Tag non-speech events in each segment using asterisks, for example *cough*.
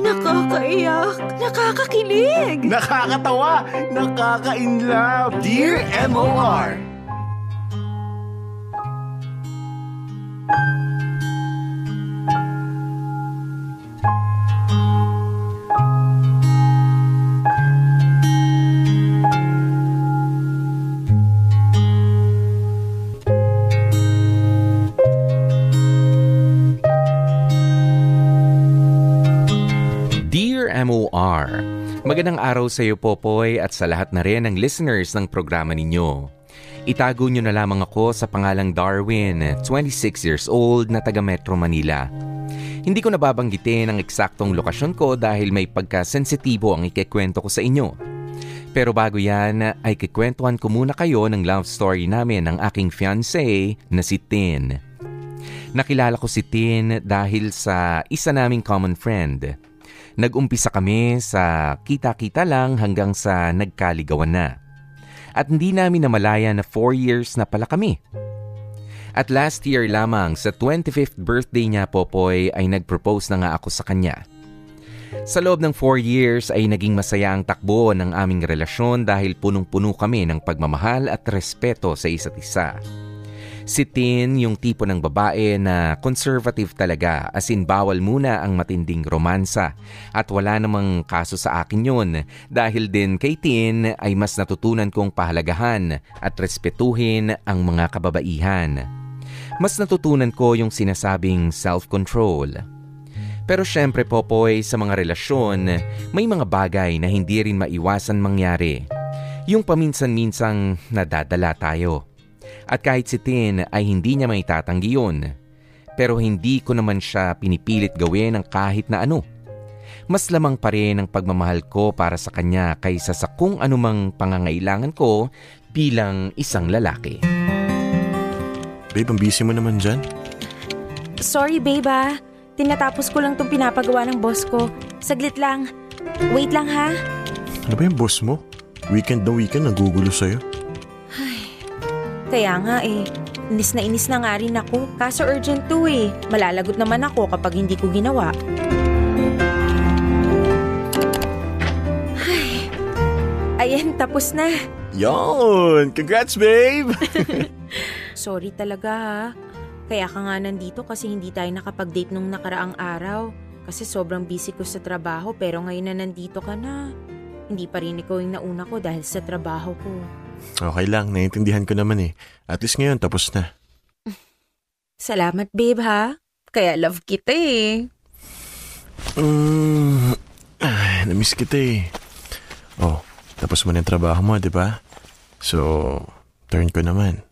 Nakakaiyak, nakakakilig. Nakakatawa, nakaka-inlove. Dear MOR, magandang araw sa iyo Popoy at sa lahat na rin ng listeners ng programa ninyo. Itago nyo na lamang ako sa pangalang Darwin, 26 years old na taga Metro Manila. Hindi ko nababanggitin ang eksaktong lokasyon ko dahil may pagkasensitibo ang ikikwento ko sa inyo. Pero bago yan, ay kikwentuhan ko muna kayo ng love story namin ng aking fiancé na si Tin. Nakilala ko si Tin dahil sa isa naming common friend. Nag-umpisa kami sa kita-kita lang hanggang sa nagkaligawan na. At hindi namin namalaya na 4 years na pala kami. At last year lamang sa 25th birthday niya Popoy ay nag-propose na nga ako sa kanya. Sa loob ng 4 years ay naging masaya ang takbo ng aming relasyon dahil punong-puno kami ng pagmamahal at respeto sa isa't isa. Si Tin yung tipo ng babae na conservative talaga as in bawal muna ang matinding romansa at wala namang kaso sa akin yun dahil din kay Tin ay mas natutunan kong pahalagahan at respetuhin ang mga kababaihan. Mas natutunan ko yung sinasabing self-control. Pero syempre Popoy, sa mga relasyon, may mga bagay na hindi rin maiwasan mangyari. Yung paminsan-minsang nadadala tayo. At kahit si Tin ay hindi niya may tatanggi yun. Pero hindi ko naman siya pinipilit gawin ng kahit na ano. Mas lamang pa rin ang pagmamahal ko para sa kanya kaysa sa kung anumang pangangailangan ko bilang isang lalaki. babe, ang busy mo naman dyan. Sorry, babe ah. Tinatapos ko lang tong pinapagawa ng boss ko. Saglit lang. Wait lang ha. Ano ba yung boss mo? Weekend na weekend, nagugulo sa'yo. Kaya nga eh. Inis na inis na nga rin ako. Kaso urgent to eh. Malalagot naman ako kapag hindi ko ginawa. Ay. Ayan, tapos na. Yon! Congrats, babe! *laughs* Sorry talaga ha. Kaya ka nga nandito kasi hindi tayo nakapag-date nung nakaraang araw. Kasi sobrang busy ko sa trabaho pero ngayon na nandito ka na. Hindi pa rin ikaw yung nauna ko dahil sa trabaho ko. Okay lang, naiintindihan ko naman eh. At least ngayon, tapos na. *laughs* Salamat babe ha. Kaya love kita eh. Mm, ay, namiss kita eh. Oh, tapos mo na yung trabaho mo, di ba? So, turn ko naman.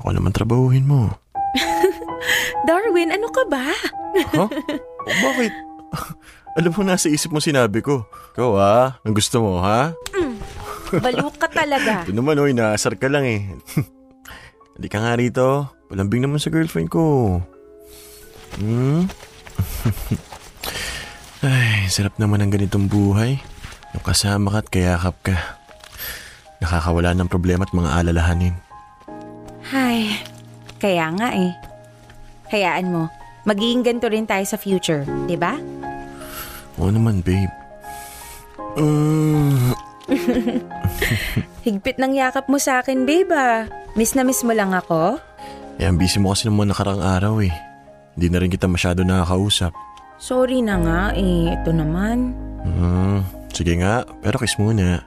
Ako naman trabahuhin mo. *laughs* Darwin, ano ka ba? *laughs* Ha? Oh, bakit? Alam mo, nasa isip mo sinabi ko. Ikaw ha? Ang gusto mo, ha? Balo ka talaga. Ito naman, oy, naasar ka lang eh. *laughs* Hindi ka nga rito. Palambing naman sa girlfriend ko. Hmm? *laughs* Ay, sarap naman ng ganitong buhay. Yung kasama ka at kayakap ka. Nakakawala ng problema at mga alalahanin. Ay, kaya nga eh. Hayaan mo, magiging ganito rin tayo sa future, di ba? Oo naman, babe. Mm, *laughs* Higpit ng yakap mo sa akin, babe ah. Miss na miss mo lang ako? eh, ang busy mo kasi naman nakarang araw eh. Hindi na rin kita masyado nakakausap. Sorry na nga eh, ito naman. Hmm, sige nga, pero kiss muna.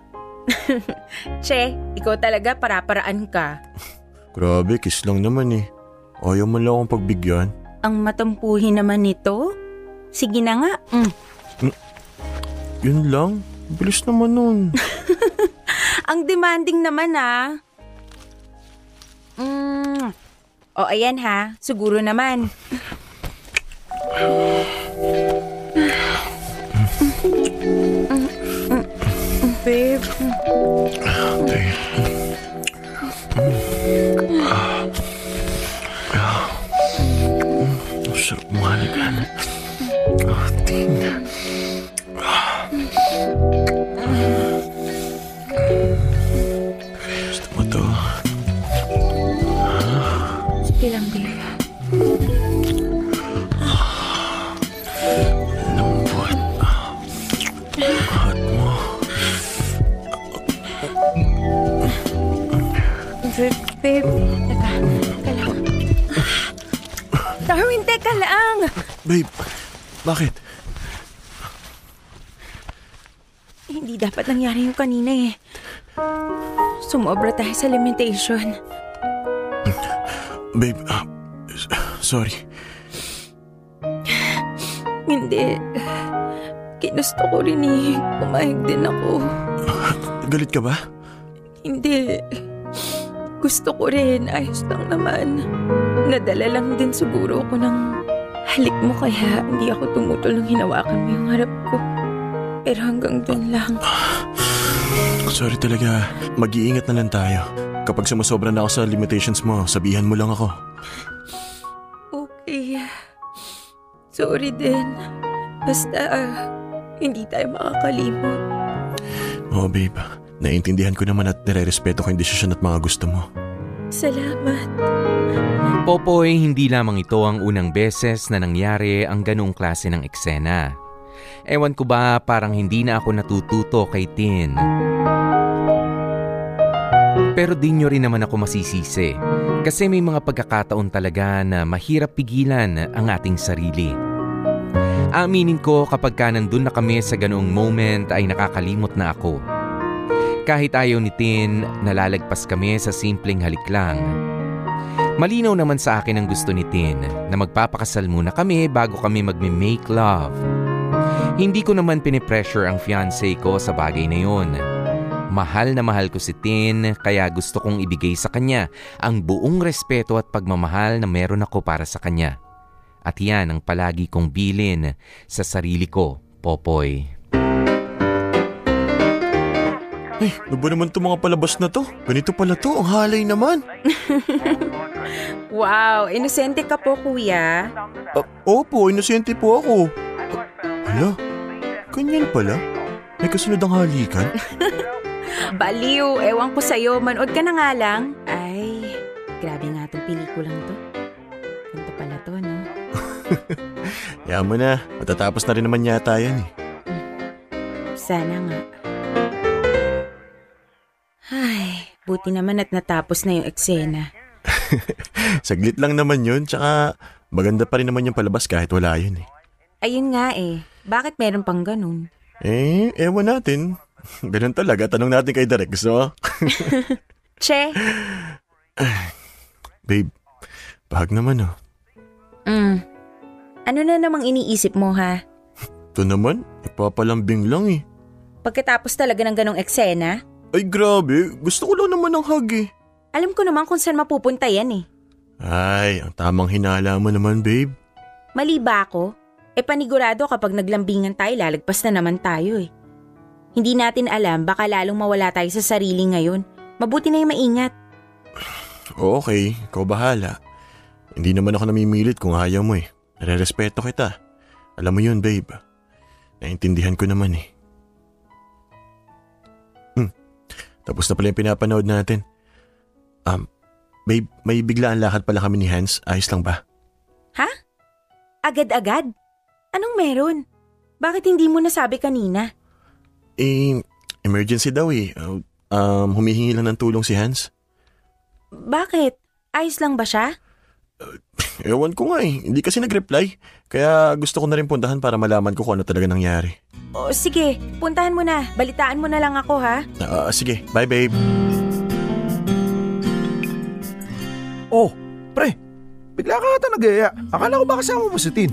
*laughs* Che, ikaw talaga para-paraan ka. *laughs* Grabe, kiss lang naman eh. Ayaw mo lang akong pagbigyan. Ang matampuhin naman nito. Sige na nga. Mm. Yun lang. Bilis naman nun. Ang demanding naman ah. Mm. O ayan ha, siguro naman. Babe, Ate. Ang sarap mahalikan. Ate. Gusto Konti lang, babe. Lambot. Lahat mo. Babe, babe. Teka, teka lang. Darwin, teka lang! Babe, bakit? Eh, hindi dapat nangyari yung kanina eh. Sumobra tayo sa limitation. Babe, s- sorry. Hindi. Ginusto ko rin eh. Pumayag din ako. Galit ka ba? Hindi. Gusto ko rin. Ayos lang naman. Nadala lang din siguro ako ng halik mo kaya hindi ako tumutol nung hinawakan mo yung harap ko. Pero hanggang doon lang. Sorry talaga. Mag-iingat na lang tayo. Kapag sumusobra na ako sa limitations mo, sabihan mo lang ako. Okay. Sorry din. Basta ah, hindi tayo makakalimot. Oo, babe. Naiintindihan ko naman at nire-respeto ko yung desisyon at mga gusto mo. Salamat. Popoy, hindi lamang ito ang unang beses na nangyari ang ganong klase ng eksena. Ewan ko ba parang hindi na ako natututo kay Tin. Pero di nyo rin naman ako masisisi kasi may mga pagkakataon talaga na mahirap pigilan ang ating sarili. Aminin ko kapag ka nandun na kami sa ganoong moment ay nakakalimot na ako. Kahit ayaw ni Tin, nalalagpas kami sa simpleng halik lang. Malinaw naman sa akin ang gusto ni Tin na magpapakasal muna kami bago kami magme-make love. Hindi ko naman pinipressure ang fiancé ko sa bagay na yon. Mahal na mahal ko si Tin kaya gusto kong ibigay sa kanya ang buong respeto at pagmamahal na meron ako para sa kanya. At yan ang palagi kong bilin sa sarili ko, Popoy. Ay, ano ba naman itong mga palabas na to? Ganito pala to, ang halay naman. *laughs* Wow, inosente ka po kuya. Ah, opo, inosente po ako. Ah, Hala, ganyan pala. May kasunod ang halikan. *laughs* Baliw, ewan ko sa'yo. Manood ka na nga lang. Ay, grabe nga tong pelikulang to. Ganito pala to, no? *laughs* Kaya mo na, matatapos na rin naman yata yan eh. Sana nga. Ay, buti naman at natapos na yung eksena. *laughs* Saglit lang naman yun, tsaka maganda pa rin naman yung palabas kahit wala yun eh. Ayun nga eh. Bakit meron pang ganun? Eh, ewan natin. *laughs* Ganun talaga, tanong natin kay Derek, gusto mo? *laughs* Che? *sighs* Babe, bahag naman oh. Mm. Ano na namang iniisip mo ha? Ito naman, nagpapalambing lang eh. Pagkatapos talaga ng ganong eksena? Ay grabe, gusto ko lang naman ng hug eh. Alam ko naman kung saan mapupunta yan eh. Ay, ang tamang hinala mo naman babe. Mali ba ako? E panigurado kapag naglambingan tayo, lalagpas na naman tayo eh. Hindi natin alam, baka lalong mawala tayo sa sarili ngayon. Mabuti na yung maingat. Okay, ikaw bahala. Hindi naman ako namimilit kung ayaw mo eh. Nare-respeto kita. Alam mo yun babe. Naintindihan ko naman eh. Hmm, tapos na pala yung pinapanood natin. Um, babe, may biglaan lakad pala kami ni Hans. Ayos lang ba? Ha? Agad-agad? Anong meron? Bakit hindi mo nasabi kanina? Eh, emergency daw eh. Uh, Um, humihingi lang ng tulong si Hans. Bakit? Ayos lang ba siya? Ewan ko nga eh. Hindi kasi nag-reply. Kaya gusto ko na rin puntahan para malaman ko kung ano talaga nangyari. O sige, puntahan mo na. Balitaan mo na lang ako ha. Ah, sige, bye babe. Oh, pre, bigla ka ata nag Akala ko ba kasama mo si Tin?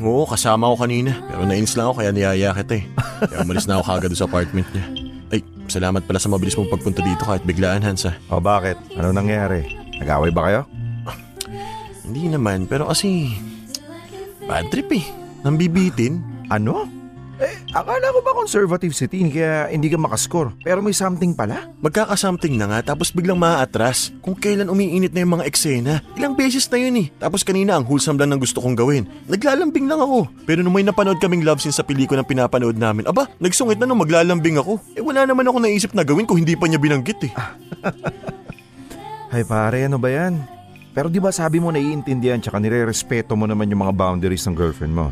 Oo, kasama ko kanina. Pero nainis lang ako kaya niyaya kita eh. Kaya umalis na ako kagad sa apartment niya. Ay, salamat pala sa mabilis mong pagpunta dito kahit biglaan Hans ah. O bakit? Ano nangyari? Nag-away ba kayo? Hindi naman, pero kasi... Bad trip eh. Nambibitin. Ano? Eh, akala ko ba conservative si Tin kaya hindi ka makascore. Pero may something pala. Magkakasomething na nga tapos biglang maaatras kung kailan umiinit na yung mga eksena. Ilang beses na yun eh. Tapos kanina ang wholesome lang ng gusto kong gawin. Naglalambing lang ako. Pero nung may napanood kaming love scene sa pelikulang pinapanood namin, aba, nagsungit na nung maglalambing ako. Eh wala naman ako naisip na gawin kung hindi pa niya binanggit eh. *laughs* Ay pare, ano ba yan? Pero di ba sabi mo naiintindihan tsaka nire-respeto mo naman yung mga boundaries ng girlfriend mo?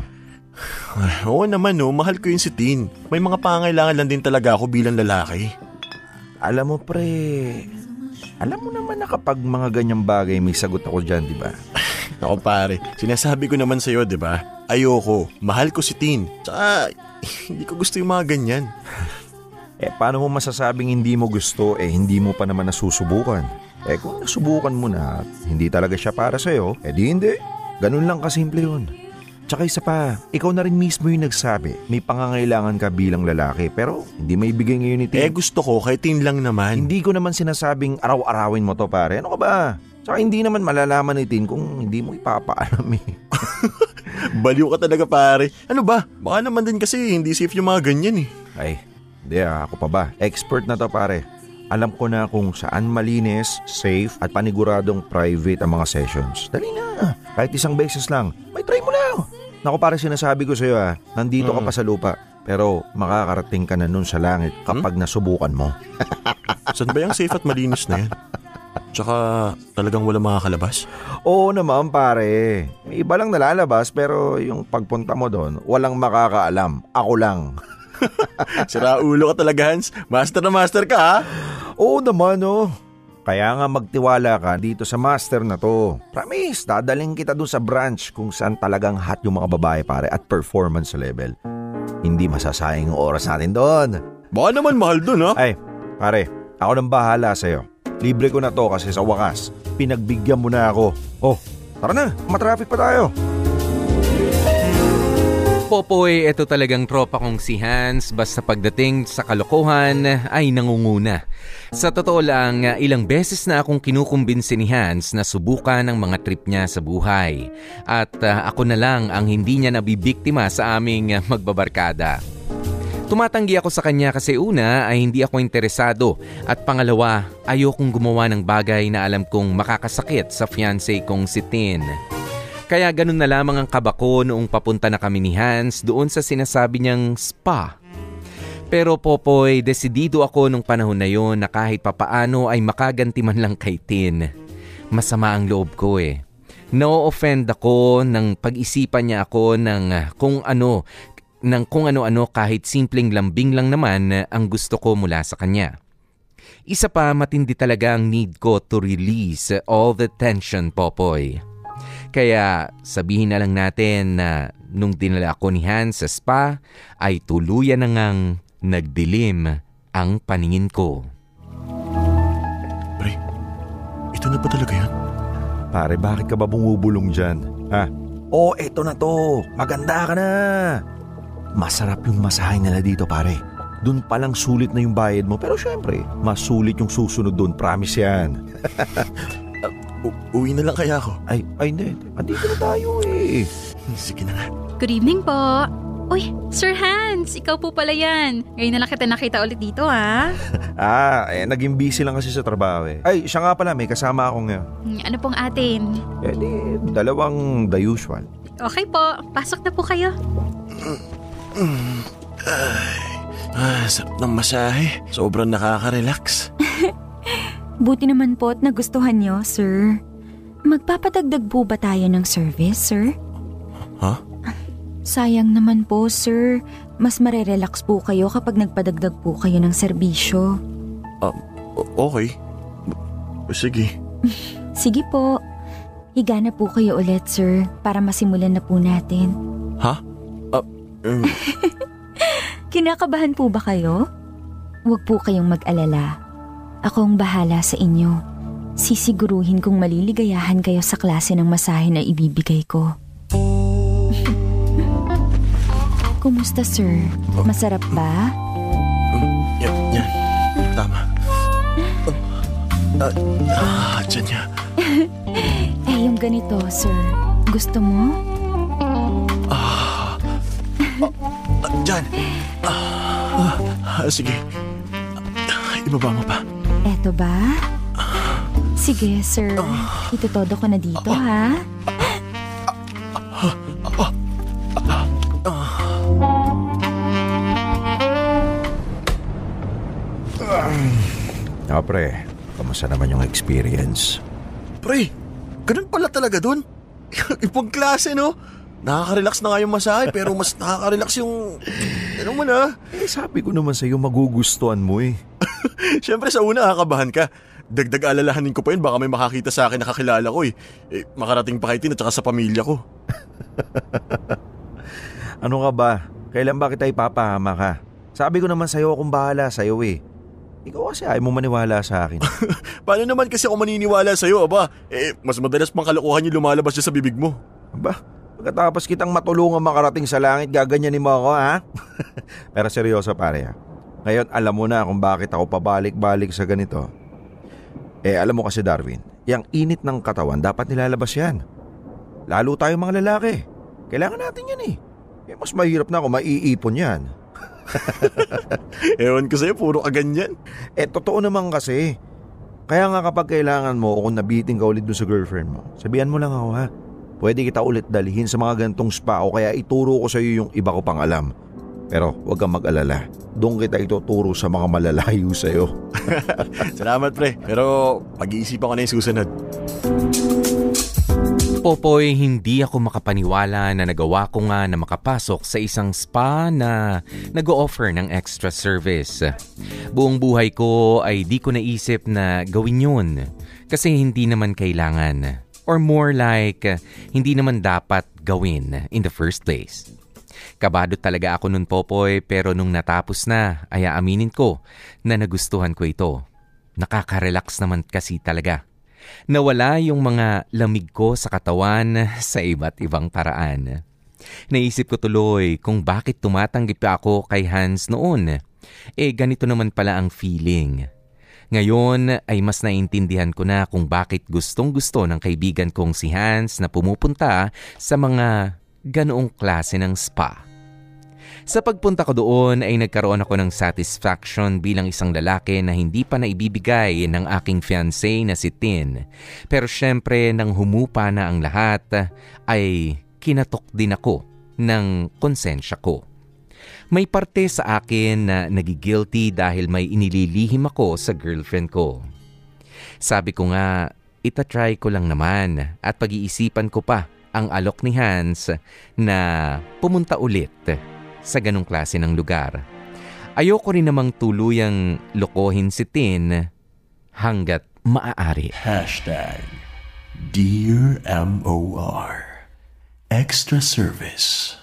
Ay, oo naman no, mahal ko yun si Tin. May mga pangailangan lang din talaga ako bilang lalaki. Alam mo pre, alam mo naman na kapag mga ganyang bagay may sagot ako dyan, di ba? *laughs* Ako pare, sinasabi ko naman sa'yo, di ba? Ayoko, mahal ko si Tin. Tsaka, hindi ko gusto yung mga ganyan. *laughs* Eh paano mo masasabing hindi mo gusto eh hindi mo pa naman nasusubukan? Eh kung nasubukan mo na at hindi talaga siya para sa'yo, eh di hindi. Ganun lang kasimple yun. Tsaka isa pa, ikaw na rin mismo yung nagsabi, may pangangailangan ka bilang lalaki pero hindi may bigay ngayon ni Tin. Eh gusto ko, kay Tin lang naman. Hindi ko naman sinasabing araw-arawin mo to pare. Ano ka ba? Tsaka hindi naman malalaman ni Tin kung hindi mo ipapaalam eh. *laughs* Baliw ka talaga pare. Ano ba? Baka naman din kasi hindi safe yung mga ganyan eh. Ay, hindi ah, ako pa ba? Expert na to pare. Alam ko na kung saan malinis, safe at paniguradong private ang mga sessions. Dali na. Kahit isang beses lang. May try mo lang. Naku pare sinasabi ko sa'yo ah, nandito ka Mm. pa sa lupa. Pero makakarating ka na nun sa langit kapag nasubukan mo. *laughs* Saan ba yung safe at malinis na yan? Tsaka talagang wala makakalabas? Oo naman pare. May iba lang nalalabas pero yung pagpunta mo doon, walang makakaalam. Ako lang. *laughs* Sira ulo ka talaga Hans. Master na master ka ha? Oo naman oh. Kaya nga magtiwala ka dito sa master na to. Promise, dadaling kita dun sa branch kung saan talagang hot yung mga babae pare at performance level. Hindi masasayang yung oras natin doon. Baka naman mahal dun ha? Ay, pare, ako nang bahala sa'yo. Libre ko na to kasi sa wakas, pinagbigyan mo na ako. Oh, tara na, matraffic pa tayo. Popoy, ito talagang tropa kong si Hans basta pagdating sa kalokohan ay nangunguna. Sa totoo lang, ilang beses na akong kinukumbinsi ni Hans na subukan ang mga trip niya sa buhay. At ah, ako na lang ang hindi niya nabibiktima sa aming magbabarkada. Tumatanggi ako sa kanya kasi una ay hindi ako interesado at pangalawa ayokong gumawa ng bagay na alam kong makakasakit sa fiancé kong si Tin. Kaya ganun na lamang ang kabako noong papunta na kami ni Hans doon sa sinasabi niyang spa. Pero Popoy, desidido ako nung panahon na yon na kahit papaano ay makaganti man lang kay Tin. Masama ang loob ko eh. No-offend ako nang pag-isipan niya ako ng ah, kung ano, ng kung ano-ano kahit simpleng lambing lang naman ang gusto ko mula sa kanya. Isa pa matindi talaga ang need ko to release all the tension, Popoy. Kaya sabihin na lang natin na nung dinala ako ni Hans sa spa ay tuluyan na ngang nagdilim ang paningin ko. Pre, ito na ba talaga yan? Pare, bakit ka ba bumubulong dyan? Ha? Oh, eto na to. Maganda ka na. Masarap yung masahe nila dito, pare. Doon palang sulit na yung bayad mo. Pero syempre, mas sulit yung susunod doon. Promise yan. *laughs* U- uwi na lang kaya ako. Ay, ay, hindi. Andito na tayo eh. Sige na nga. Good evening po. Uy, Sir Hans, ikaw po pala yan. Ngayon na lang kita nakita ulit dito ha. *laughs* Ah, eh, naging busy lang kasi sa trabaho eh. Ay, siya nga pala, may kasama ako ngayon. Hmm, Ano pong atin? Eh di, dalawang the usual. Okay po, pasok na po kayo. Ah, sarap ng masahe. Sobrang nakaka-relax. *laughs* Buti naman po at nagustuhan nyo, sir. Magpapadagdag po ba tayo ng service, sir? Ha? Sayang naman po, sir. Mas marerelax po kayo kapag nagpadagdag po kayo ng serbisyo. O- okay. Sige. *laughs* Sige po. Higa na po kayo ulit, sir, para masimulan na po natin. Ha? Ah, um, *laughs* Kinakabahan po ba kayo? Huwag po kayong mag-alala. Akong bahala sa inyo. Sisiguruhin kong maliligayahan kayo sa klase ng masahe na ibibigay ko. *laughs* Kumusta, sir? Masarap ba? yan, yan. Tama. Ah, ah, dyan niya. *laughs* Eh, yung ganito, sir. Gusto mo? Ah, dyan. Ah, ah, sige. Ah, ibaba mo pa. Eto ba? Sige, sir. Itutodo ko na dito, ha? Ah, pre, kamusta naman yung experience? Pre, ganun pala talaga dun. *laughs* Ibang klase, no? Nakaka-relax na nga yung masahe, pero mas nakaka-relax yung... Ano mo na? Eh, sabi ko naman sa'yo magugustuhan mo eh. *laughs* Siyempre sa una, kakabahan ka. Dagdag alalahanin ko pa yun, baka may makakita sa akin nakakilala ko eh. eh makarating pa kay Tin at saka sa pamilya ko. *laughs* Ano ka ba? Kailan ba kita ipapahama ka? Sabi ko naman sa'yo akong bahala sa'yo eh. Ikaw kasi ayaw mo maniwala sa akin. *laughs* Paano naman kasi ako maniniwala sa'yo, aba? Eh, mas madalas pang kalokohan yung lumalabas sa bibig mo. Aba, pagkatapos kitang matulungan makarating sa langit, gaganyanin mo ako ha? *laughs* Pero seryoso pare ha. Ngayon alam mo na kung bakit ako pabalik-balik sa ganito. Eh alam mo kasi Darwin, yung init ng katawan dapat nilalabas yan. Lalo tayong mga lalaki. Kailangan natin yan eh. Eh mas mahirap na kung maiipon yan. *laughs* Ewan ko sa'yo, puro ka ganyan. Eh totoo naman kasi. Kaya nga kapag kailangan mo o kung nabiting ka ulit dun sa girlfriend mo, sabihan mo lang ako ha. Pwede kita ulit dalhin sa mga gantong spa o kaya ituro ko sa iyo yung iba ko pang alam. Pero huwag kang mag-alala. Doon kita ituturo sa mga malalayo sa iyo. *laughs* Salamat pre, pero pag-iisipan ko na yung susunod. Popoy, hindi ako makapaniwala na nagawa ko nga na makapasok sa isang spa na nag-o-offer ng extra service. Buong buhay ko ay di ko naisip na gawin yun kasi hindi naman kailangan. Or more like, hindi naman dapat gawin in the first place. Kabado talaga ako nun Popoy pero nung natapos na ay aaminin ko na nagustuhan ko ito. Nakaka-relax naman kasi talaga. Nawala yung mga lamig ko sa katawan sa iba't ibang paraan. Naisip ko tuloy kung bakit tumatanggi ako kay Hans noon. Eh ganito naman pala ang feeling. Ngayon ay mas naintindihan ko na kung bakit gustong gusto ng kaibigan kong si Hans na pumupunta sa mga ganoong klase ng spa. Sa pagpunta ko doon ay nagkaroon ako ng satisfaction bilang isang lalaki na hindi pa naibibigay ng aking fiancé na si Tin. Pero syempre nang humupa na ang lahat ay kinatok din ako ng konsensya ko. May parte sa akin na nagigilty dahil may inililihim ako sa girlfriend ko. Sabi ko nga, itatry ko lang naman at pag-iisipan ko pa ang alok ni Hans na pumunta ulit sa ganong klase ng lugar. Ayoko rin namang tuluyang lokohin si Tin hanggat maaari. Hashtag Dear MOR Extra Service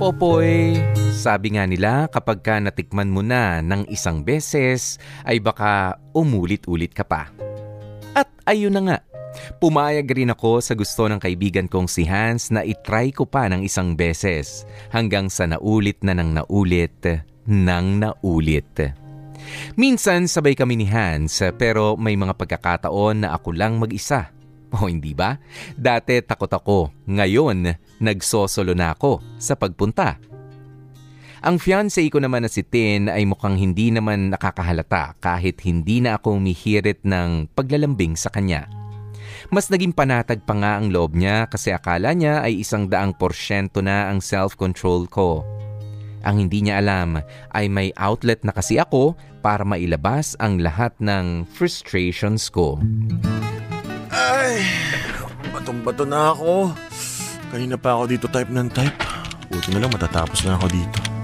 Popoy, sabi nga nila kapag ka natikman mo na ng isang beses ay baka umulit-ulit ka pa. At ayun na nga, pumayag rin ako sa gusto ng kaibigan kong si Hans na itry ko pa ng isang beses hanggang sa naulit na ng naulit nang naulit. Minsan sabay kami ni Hans pero may mga pagkakataon na ako lang mag-isa o hindi ba? Dati takot ako, ngayon nagsosolo na ako sa pagpunta. Ang fiancé ko naman na si Tin ay mukhang hindi naman nakakahalata kahit hindi na ako mihirit ng paglalambing sa kanya. Mas naging panatag pa nga ang loob niya kasi akala niya ay isang daang porsyento na ang self-control ko. Ang hindi niya alam ay may outlet na kasi ako para mailabas ang lahat ng frustrations ko. Ay, batong-bato na ako. Kanina pa ako dito type ng type. Buti na lang matatapos na ako dito.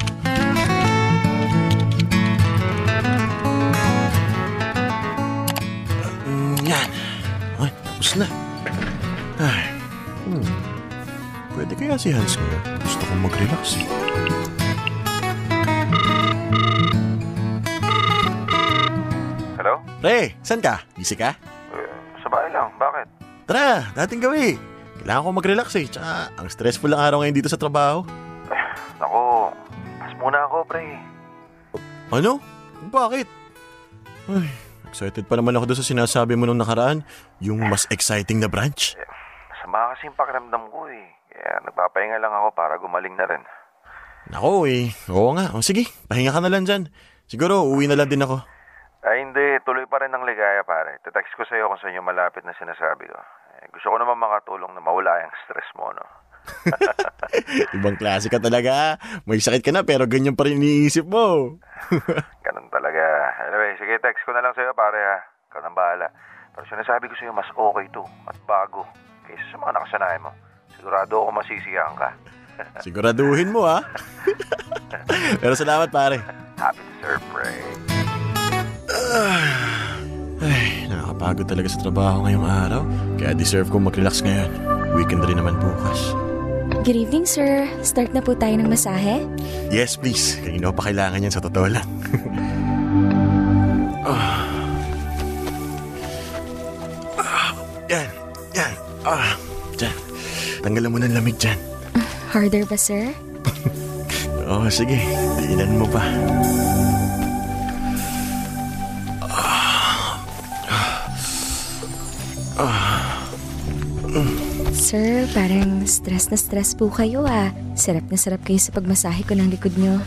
Tapos na. Ay. Hmm. Pwede kaya si Hans ngayon? Gusto kong mag-relax eh. Hello? Pre, saan ka? Busy ka? sa bahay lang, bakit? Tara, dating gawi. Kailangan ko mag-relax eh. Tsaka, ang stressful lang araw ngayon dito sa trabaho. *sighs* Ako, pas muna ako pre. Ano? Bakit? Ay, excited pa naman ako doon sa sinasabi mo nung nakaraan. Yung mas exciting na branch. Sama kasi yung pakiramdam ko eh. Kaya nagpapahinga lang ako para gumaling na rin. Nako eh. Oo nga. O sige, pahinga ka na lang dyan. Siguro, uwi na lang din ako. Ay hindi, tuloy pa rin ang ligaya pare. Tetext ko sa'yo kung saan yung malapit na sinasabi ko. Eh, gusto ko naman makatulong na mawala yung stress mo, no? *laughs* Ibang klase ka talaga. May sakit ka na pero ganyan pa rin iniisip mo. *laughs* Ganun talaga. Sige, text ko na lang sa'yo pare ha. Ikaw nang bahala. Pero sinasabi ko sa'yo, mas okay to at bago kaysa sa mga nakasanayan mo. Sigurado ako masisiyahan ka. *laughs* Siguraduhin mo ha. *laughs* Pero salamat pare. Happy to serve, Ray. Ay, nakakapagod talaga sa trabaho ngayong araw. Kaya deserve kong mag-relax ngayon. Weekend rin naman bukas. Good evening, sir. Start na po tayo ng masahe? Yes, please. Kanino pa kailangan yan sa totoo lang. *laughs* Ah. Ah, yan, yan. Ah, dyan. Tanggalan mo ng lamig dyan. Harder ba, sir? *laughs* Oo, sige. Diinan mo pa. Sir, parang stress na stress po kayo ah. Sarap na sarap kayo sa pagmasahe ko ng likod nyo.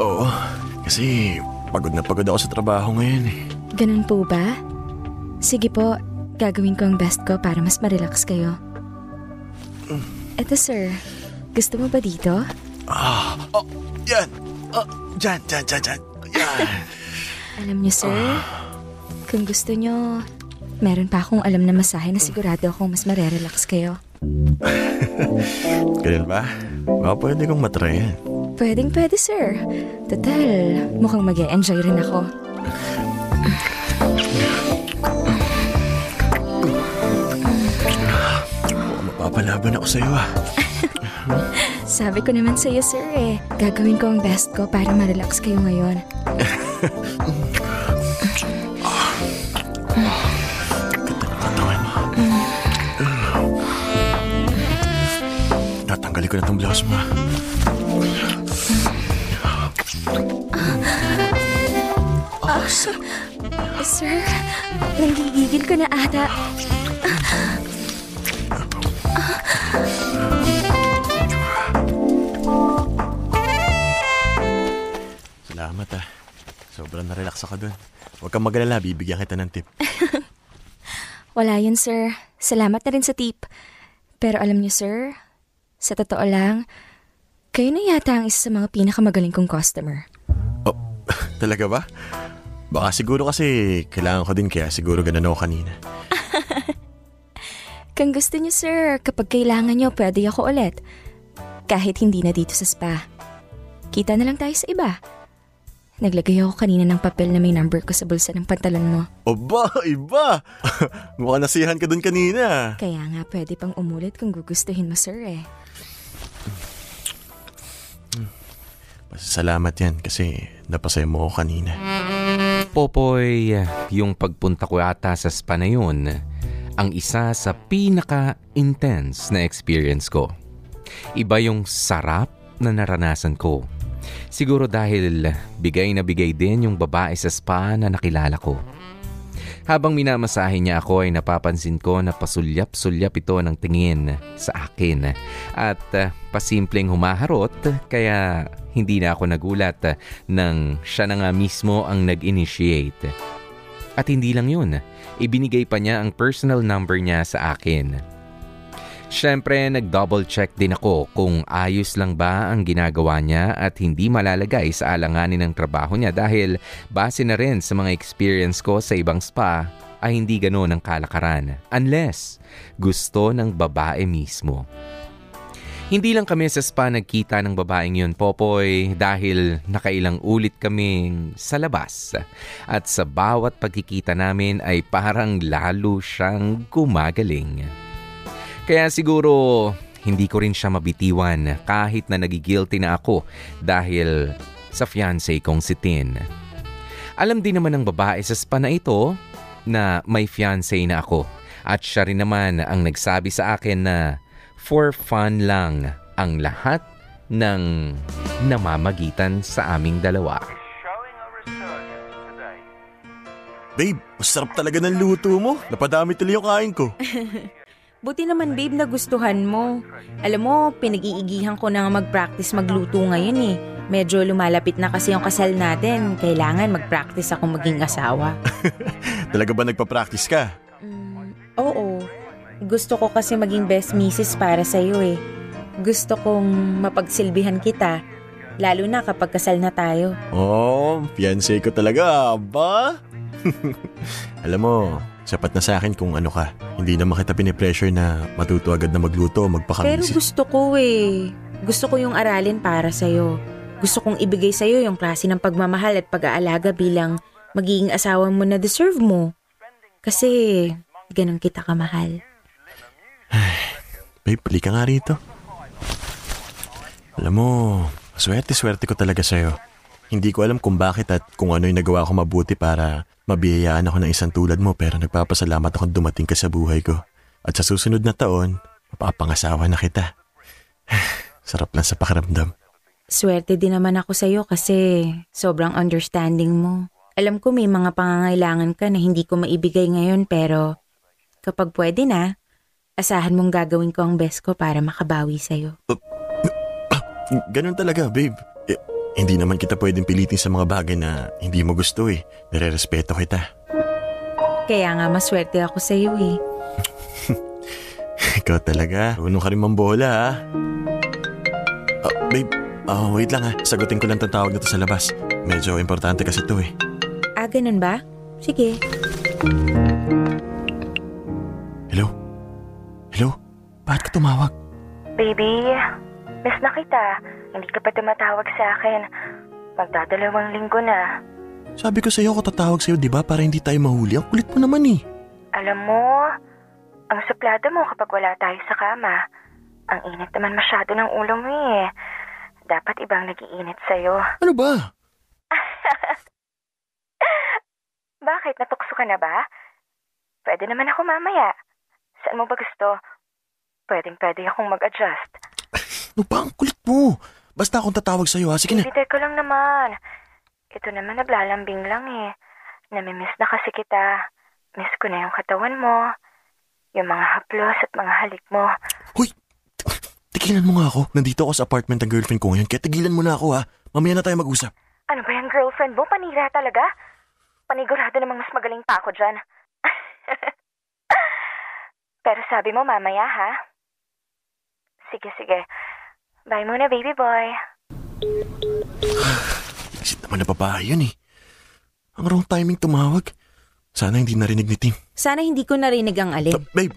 Oo, kasi pagod na pagod ako sa trabaho ngayon eh. Ganun po ba? Sige po, gagawin ko ang best ko para mas ma-relax kayo. Eto sir, gusto mo ba dito? Ah, oh, yan. Oh, dyan, dyan, dyan, dyan. Yan. *laughs* Alam niyo sir, kung gusto nyo, meron pa akong alam na masahe na sigurado akong mas marerelax kayo. *laughs* Ganun ba? Baka pwede kong matry yan. Pwedeng pwede sir. Total, mukhang mag enjoy rin ako. Mukhang mapapalaban ako sa'yo ah. *laughs* Sabi ko naman sa'yo sir eh, gagawin ko ang best ko para ma-relax kayo ngayon. Katawan mo. Tatanggalin ko na tong blouse mo. ah. Sir, nanggigigil ko na ata. Salamat ah. Sobrang na-relax ako dun. Huwag kang magalala, bibigyan kita ng tip. *laughs* Wala yun, sir. Salamat na rin sa tip. Pero alam niyo, sir, sa totoo lang, kayo na yata ang isa sa mga pinakamagaling kong customer. Oh, *laughs* talaga ba? Baka siguro kasi kailangan ko din kaya siguro ganun ako kanina. *laughs* Kung gusto niyo, sir, kapag kailangan niyo, pwede ako ulit. Kahit hindi na dito sa spa. Kita na lang tayo sa iba. Naglagay ako kanina ng papel na may number ko sa bulsa ng pantalon mo. Oba, iba! *laughs* Mukhang nasihan ka dun kanina. Kaya nga pwede pang umulit kung gugustuhin mo, sir eh. Salamat yan kasi napasaya mo ako kanina. Popoy, yung pagpunta ko ata sa spa na yun, ang isa sa pinaka-intense na experience ko. Iba yung sarap na naranasan ko. Siguro dahil bigay na bigay din yung babae sa spa na nakilala ko. Habang minamasahe niya ako ay napapansin ko na pasulyap-sulyap ito ng tingin sa akin at uh, pasimpleng humaharot kaya hindi na ako nagulat nang siya na nga mismo ang nag-initiate. At hindi lang yun, ibinigay pa niya ang personal number niya sa akin. Siyempre, nag-double check din ako kung ayos lang ba ang ginagawa niya at hindi malalagay sa alanganin ng trabaho niya dahil base na rin sa mga experience ko sa ibang spa ay hindi ganoon ang kalakaran unless gusto ng babae mismo. Hindi lang kami sa spa nagkita ng babaeng yun, Popoy, dahil nakailang ulit kaming sa labas. At sa bawat pagkikita namin ay parang lalo siyang gumagaling. Kaya siguro hindi ko rin siya mabitiwan kahit na nagigilty na ako dahil sa fiancé kong si Tin. Alam din naman ng babae sa spa na ito na may fiancé na ako at siya rin naman ang nagsabi sa akin na for fun lang ang lahat ng namamagitan sa aming dalawa. Babe, masarap talaga ng luto mo. Napadami tuloy yung kain ko. *laughs* Buti naman babe na gustuhan mo. Alam mo, pinag-iigihan ko na mag-practice magluto ngayon eh. Medyo lumalapit na kasi yung kasal natin. Kailangan mag-practice ako maging asawa. *laughs* Talaga ba nagpa-practice ka? Mm, oo. Gusto ko kasi maging best misis para sa'yo eh. Gusto kong mapagsilbihan kita. Lalo na kapag kasal na tayo. Oh, fiancé ko talaga, ba? *laughs* Alam mo, Sapat na sa akin kung ano ka. Hindi naman kita pinipressure na matuto agad na magluto o Pero magpakamisis. gusto ko eh. Gusto ko yung aralin para sa'yo. Gusto kong ibigay sa'yo yung klase ng pagmamahal at pag-aalaga bilang magiging asawa mo na deserve mo. Kasi ganun kita kamahal. Babe, balik ka nga rito. Alam mo, swerte-swerte ko talaga sa'yo. Hindi ko alam kung bakit at kung ano yung nagawa ko mabuti para mabiyayaan ako ng isang tulad mo pero nagpapasalamat akong dumating ka sa buhay ko. At sa susunod na taon, mapapangasawa na kita. *sighs* Sarap lang sa pakiramdam. Swerte din naman ako sa'yo kasi sobrang understanding mo. Alam ko may mga pangangailangan ka na hindi ko maibigay ngayon pero kapag pwede na, asahan mong gagawin ko ang best ko para makabawi sa'yo. *coughs* Ganun talaga, babe. Hindi naman kita pwedeng pilitin sa mga bagay na hindi mo gusto eh. Nire-respeto kita. Kaya nga maswerte ako sa'yo eh. *laughs* Ikaw talaga. Unong ka rin mambola ha. Ah, babe, ah, wait lang ha. Sagutin ko lang tong tawag na to sa labas. Medyo importante kasi to eh. Ah, ganun ba? Sige. Hello? Hello? Bakit ka tumawag? Baby, miss na kita. Hindi ka pa tumatawag sa akin. Magdadalawang linggo na. Sabi ko sa'yo ako tatawag sa'yo, di ba? Para hindi tayo mahuli. Ang kulit mo naman eh. Alam mo, ang suplado mo kapag wala tayo sa kama. Ang init naman masyado ng ulo mo eh. Dapat ibang nagiinit sa'yo. Ano ba? *laughs* Bakit? Natukso ka na ba? Pwede naman ako mamaya. Saan mo ba gusto? Pwedeng pwede akong mag-adjust. Ano ba? Ang kulit mo. Basta akong tatawag sa'yo ha. Sige na. Hindi, ko lang naman. Ito naman naglalambing lang eh. Namimiss na kasi kita. Miss ko na yung katawan mo. Yung mga haplos at mga halik mo. Hoy! Tigilan mo nga ako. Nandito ako sa apartment ng girlfriend ko ngayon. Kaya tigilan mo na ako ha. Mamaya na tayo mag-usap. Ano ba yung girlfriend mo? Panira talaga? Panigurado namang mas magaling pa ako dyan. *laughs* Pero sabi mo mamaya ha? Sige, sige. Bye muna, baby boy. *sighs* Isit naman na babae yun eh. Ang wrong timing tumawag. Sana hindi narinig ni Tim. Sana hindi ko narinig ang alin. Ah, babe,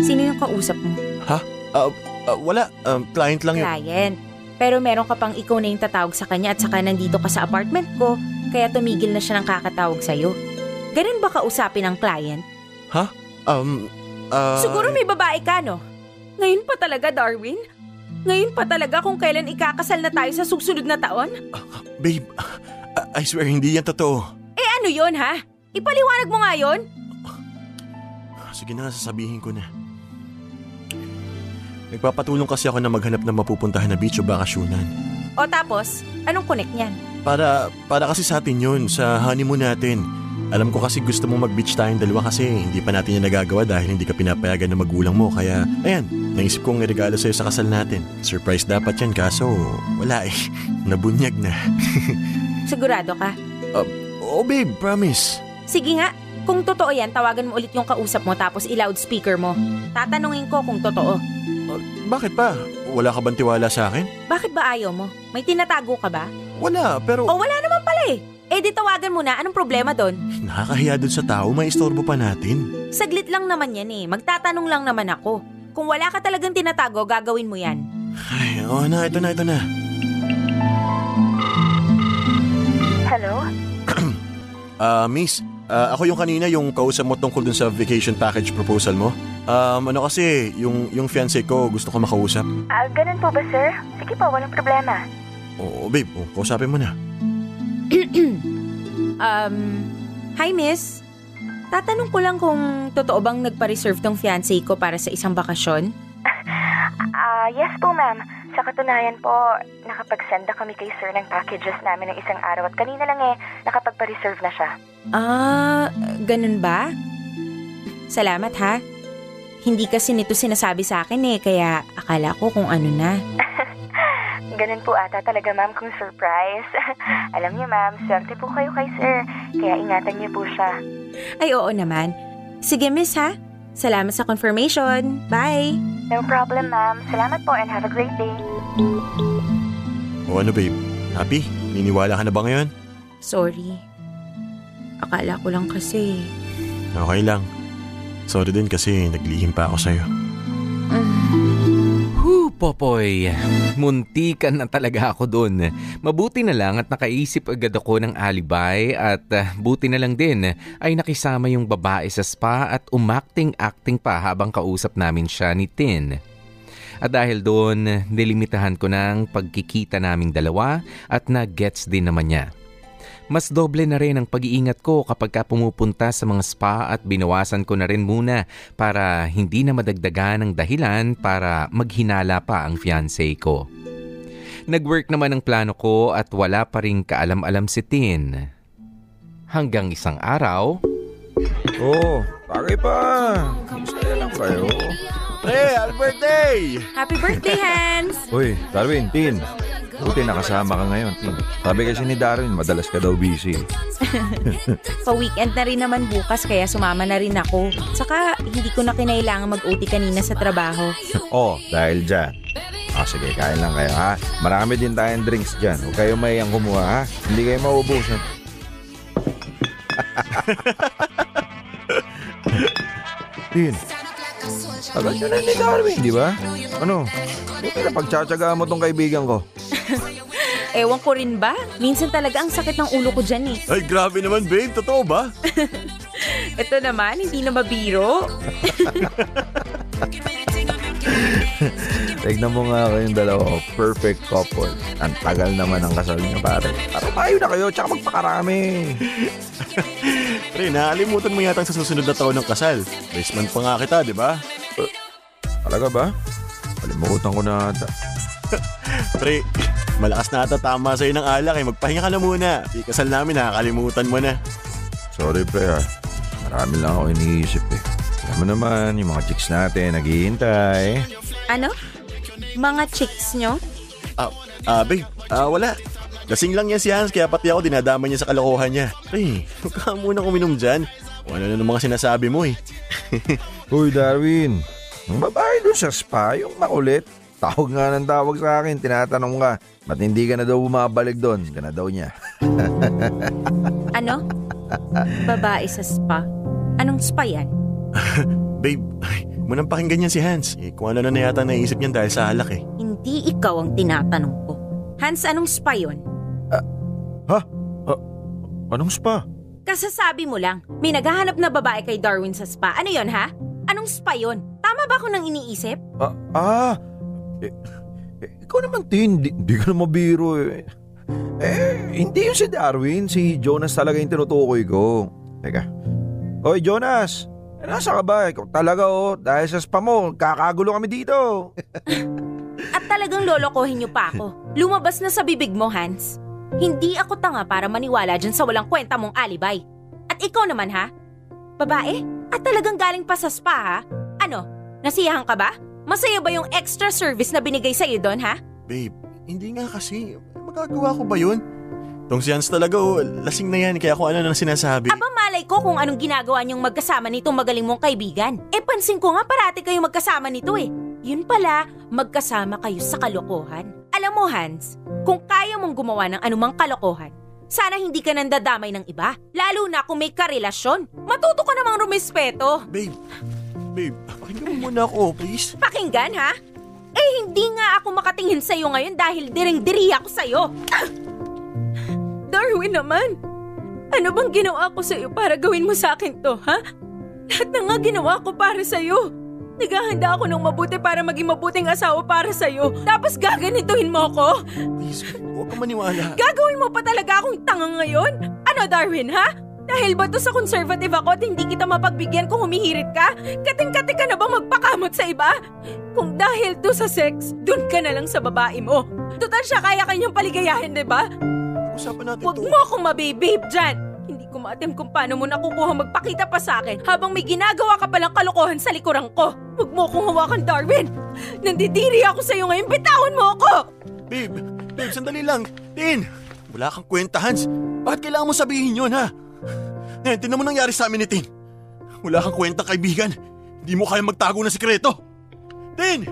Sino yung kausap mo? ha? Ah, ah, wala. Um, client lang yun. Client. Pero meron ka pang ikaw na yung tatawag sa kanya at saka nandito ka sa apartment ko, kaya tumigil na siya ng kakatawag sa'yo. Ganun ba kausapin ng client? Um, ah... Siguro may babae ka, no? Ngayon pa talaga, Darwin? Ngayon pa talaga kung kailan ikakasal na tayo sa susunod na taon? Babe, ah, I swear hindi yan totoo. Eh ano yon ha? Ipaliwanag mo nga yon? Sige na, sasabihin ko na. Nagpapatulong kasi ako na maghanap ng mapupuntahan na beach o bakasyonan. O tapos, anong connect niyan? Para, para kasi sa atin yun, sa honeymoon natin. Alam ko kasi gusto mo mag-beach tayong dalawa kasi hindi pa natin yan nagagawa dahil hindi ka pinapayagan ng magulang mo. Kaya, ayan, naisip kong regalo sa'yo sa kasal natin. Surprise dapat yan kaso wala eh. *laughs* Nabunyag na. *laughs* Sigurado ka? oh babe, promise. Sige nga, kung totoo yan, tawagan mo ulit yung kausap mo tapos i-loudspeaker mo. Tatanungin ko kung totoo. Ah, bakit pa? Wala ka bang tiwala sa akin? Bakit ba ayaw mo? May tinatago ka ba? Wala, pero O wala naman pala eh. Eh di tawagan mo na, anong problema doon? nakakahiya dun sa tao, may istorbo pa natin. Saglit lang naman yan eh, magtatanong lang naman ako. Kung wala ka talagang tinatago, gagawin mo yan. Ay, oh na, ito na, ito na. Hello? *clears throat* Ah, miss, ah, ako yung kanina yung kausap mo tungkol dun sa vacation package proposal mo. Um, ano kasi, yung, yung fiancé ko gusto ko makausap. Ah, ganun po ba, sir? Sige po, walang problema. Oo, babe, oh, kausapin mo na. *clears throat* Um, hi miss. Tatanong ko lang kung totoo bang nagpa-reserve tong fiancé ko para sa isang bakasyon? *laughs* Ah, yes po, ma'am. Sa katunayan po, nakapag-send na kami kay sir ng packages namin ng isang araw at kanina lang eh, nakapagpa-reserve na siya. Ah, ganun ba? Salamat ha. Hindi kasi nito sinasabi sa akin eh, kaya akala ko kung ano na. *laughs* Ganun po ata talaga, ma'am, kung surprise. *laughs* Alam niyo, ma'am, swerte po kayo kay sir. Kaya ingatan niyo po siya. Ay oo naman. Sige miss ha. Salamat sa confirmation. Bye! No problem, ma'am. Salamat po and have a great day. O ano, babe? Happy? Niniwala ka na ba ngayon? Sorry. Akala ko lang kasi Okay lang. Sorry din kasi naglihim pa ako sa'yo. Popoy. Muntikan na talaga ako doon. Mabuti na lang at nakaisip agad ako ng alibay at ah, buti na lang din ay nakisama yung babae sa spa at umakting-acting pa habang kausap namin siya ni Tin. At dahil doon, nilimitahan ko ng pagkikita naming dalawa at na-gets din naman niya. Mas doble na rin ang pag-iingat ko kapag ka pumupunta sa mga spa at binawasan ko na rin muna para hindi na madagdagan ng dahilan para maghinala pa ang fiancé ko. Nag-work naman ang plano ko at wala pa rin kaalam-alam si Tin. Hanggang isang araw, Oh, bagay pa. Masaya lang kayo. Pre, happy birthday! Happy birthday, Hans! Uy, Darwin, Tin. Buti nakasama ka ngayon. Sabi kasi ni Darwin, madalas ka daw busy. *laughs* Pa-weekend na rin naman bukas kaya sumama na rin ako. Saka hindi ko na kinailangan mag-OT kanina sa trabaho. oh, dahil dyan. Ah, sige, kain lang kayo ha. Marami din tayong drinks dyan. Huwag kayo mayang kumuha ha. Hindi kayo mauubusan. Tin, *laughs* tagal nyo na ni Darwin, di ba? Ano? Buti na pagtsatsagaan mo tong kaibigan ko. *laughs* Ewan ko rin ba? Minsan talaga ang sakit ng ulo ko dyan eh. Ay, grabe naman babe. Totoo ba? *laughs* Ito naman, hindi na mabiro. *laughs* *laughs* Tignan mo nga kayong dalawa, oh, perfect couple. Ang tagal naman ang kasal niyo, pare. Para tayo na kayo, tsaka magpakarami. Pre, nakalimutan mo yata sa susunod na taon ng kasal. Best man pa nga kita, di ba? Talaga ba? Kalimutan ko na ata. *laughs* Pre, malakas na ata tama sa'yo ng alak eh. Magpahinga ka na muna. Di kasal namin, nakakalimutan mo na. Sorry pre ha. Marami lang ako iniisip eh. Alam mo naman, yung mga chicks natin, naghihintay. Ano? Mga chicks nyo? Ah, ah babe, ah, wala. Lasing lang yan si Hans, kaya pati ako dinadama niya sa kalokohan niya. Pre, huwag ka muna uminom dyan. Kung ano na ng mga sinasabi mo eh. *laughs* Uy Darwin, yung babae doon sa spa, yung makulit. Tawag nga ng tawag sa akin, tinatanong ka, ba't hindi ka na daw bumabalik doon? Ka na daw niya. *laughs* Ano? Babae sa spa? Anong spa yan? *laughs* Babe, ay, munang pakinggan niyan si Hans. Eh, kung ano na na yata naisip niyan dahil sa alak eh. Hindi ikaw ang tinatanong ko. Hans, anong spa yun? Anong spa? Kasasabi mo lang, may naghahanap na babae kay Darwin sa spa. Ano yon ha? Anong spa yon? Tama ba ako nang iniisip? Ah, ah eh, eh, ikaw naman Tin, di, di ka na mabiro eh. Eh, hindi yun si Darwin, si Jonas talaga yung tinutukoy ko. Teka. Hoy Jonas, eh, nasa ka ba? Ikaw talaga oh, dahil sa spa mo, kakagulo kami dito. *laughs* At talagang lolokohin niyo pa ako. Lumabas na sa bibig mo, Hans. Hindi ako tanga para maniwala dyan sa walang kwenta mong alibay. At ikaw naman ha? Babae? At talagang galing pa sa spa ha? Ano? Nasiyahan ka ba? Masaya ba yung extra service na binigay sa'yo doon ha? Babe, hindi nga kasi. Magagawa ko ba yun? Tong si Hans talaga oh, lasing na yan kaya kung ano nang sinasabi. Aba malay ko kung anong ginagawa niyong magkasama nitong magaling mong kaibigan. Eh pansin ko nga parati kayo magkasama nito eh. Yun pala, magkasama kayo sa kalokohan. Alam mo Hans, kung kaya mong gumawa ng anumang kalokohan, sana hindi ka nandadamay ng iba. Lalo na kung may karelasyon. Matuto ka namang rumispeto. Babe, babe, pakinggan mo muna ako, please. Pakinggan ha? Eh hindi nga ako makatingin sa'yo ngayon dahil diring-diri ako sa'yo. Ah! Darwin naman, ano bang ginawa ko sa'yo para gawin mo sa akin to, ha? Lahat na nga ginawa ko para sa'yo. Naghahanda ako ng mabuti para maging mabuting asawa para sa'yo. Tapos gaganituhin mo ako? Please, huwag ka maniwala. Gagawin mo pa talaga akong tanga ngayon? Ano, Darwin, ha? Dahil ba to sa conservative ako at hindi kita mapagbigyan kung humihirit ka? Kating-kati ka na ba magpakamot sa iba? Kung dahil to sa sex, dun ka na lang sa babae mo. Total siya kaya kanyang paligayahin, di ba? Usapan natin Huwag to. mo akong mabibib dyan! Hindi ko maatim kung paano mo nakukuha magpakita pa sa akin habang may ginagawa ka palang kalokohan sa likuran ko. Huwag mo akong hawakan, Darwin! Nandidiri ako sa'yo ngayon, bitawan mo ako! Babe, babe, sandali lang. Tin, wala kang kwenta, Hans. Bakit kailangan mo sabihin yun, ha? Ngayon, tinan mo nangyari sa amin ni Tin. Wala kang kwenta, kaibigan. Hindi mo kaya magtago ng sikreto. Tin!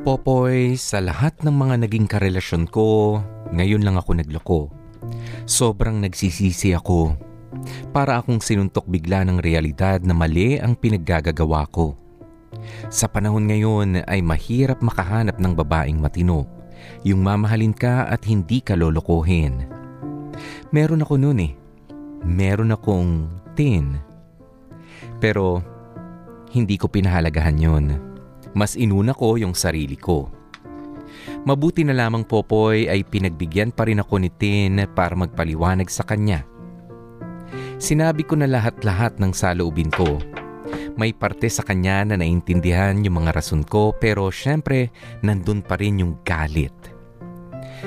Popoy, sa lahat ng mga naging karelasyon ko, ngayon lang ako nagloko. Sobrang nagsisisi ako Para akong sinuntok bigla ng realidad na mali ang pinaggagawa ko. Sa panahon ngayon ay mahirap makahanap ng babaeng matino. Yung mamahalin ka at hindi ka lolokohin. Meron ako noon eh. Meron akong tin. Pero hindi ko pinahalagahan yon. Mas inuna ko yung sarili ko. Mabuti na lamang Popoy ay pinagbigyan pa rin ako ni Tin para magpaliwanag sa kanya. Sinabi ko na lahat-lahat ng saloobin ko. May parte sa kanya na naintindihan yung mga rason ko pero syempre nandun pa rin yung galit.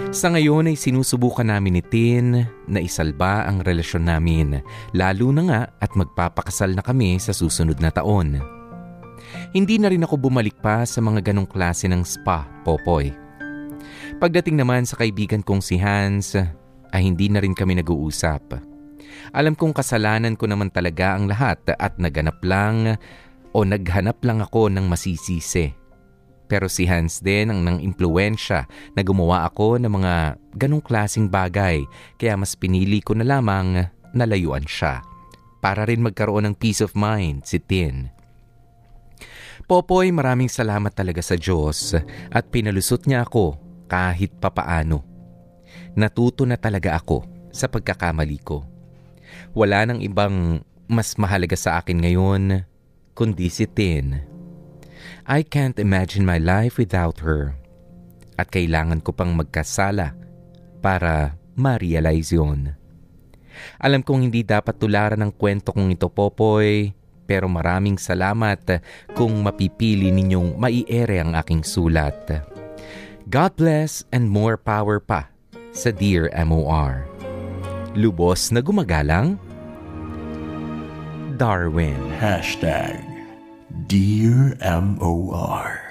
Sa ngayon ay sinusubukan namin ni Tin na isalba ang relasyon namin, lalo na nga at magpapakasal na kami sa susunod na taon. Hindi na rin ako bumalik pa sa mga ganong klase ng spa, Popoy. Pagdating naman sa kaibigan kong si Hans, ay hindi na rin kami nag-uusap. Alam kong kasalanan ko naman talaga ang lahat at naganap lang o naghanap lang ako ng masisisi. Pero si Hans din ang nang impluensya na gumawa ako ng mga ganong klasing bagay kaya mas pinili ko na lamang nalayuan siya. Para rin magkaroon ng peace of mind si Tin. Popoy, maraming salamat talaga sa Diyos at pinalusot niya ako kahit papaano. Natuto na talaga ako sa pagkakamali ko. Wala nang ibang mas mahalaga sa akin ngayon kundi si Tin. I can't imagine my life without her. At kailangan ko pang magkasala para ma-realize yun. Alam kong hindi dapat tularan ng kwento kong ito, Popoy, pero maraming salamat kung mapipili ninyong maiere ang aking sulat. God bless and more power pa sa Dear MOR. Lubos na gumagalang, Darwin. Hashtag Dear MOR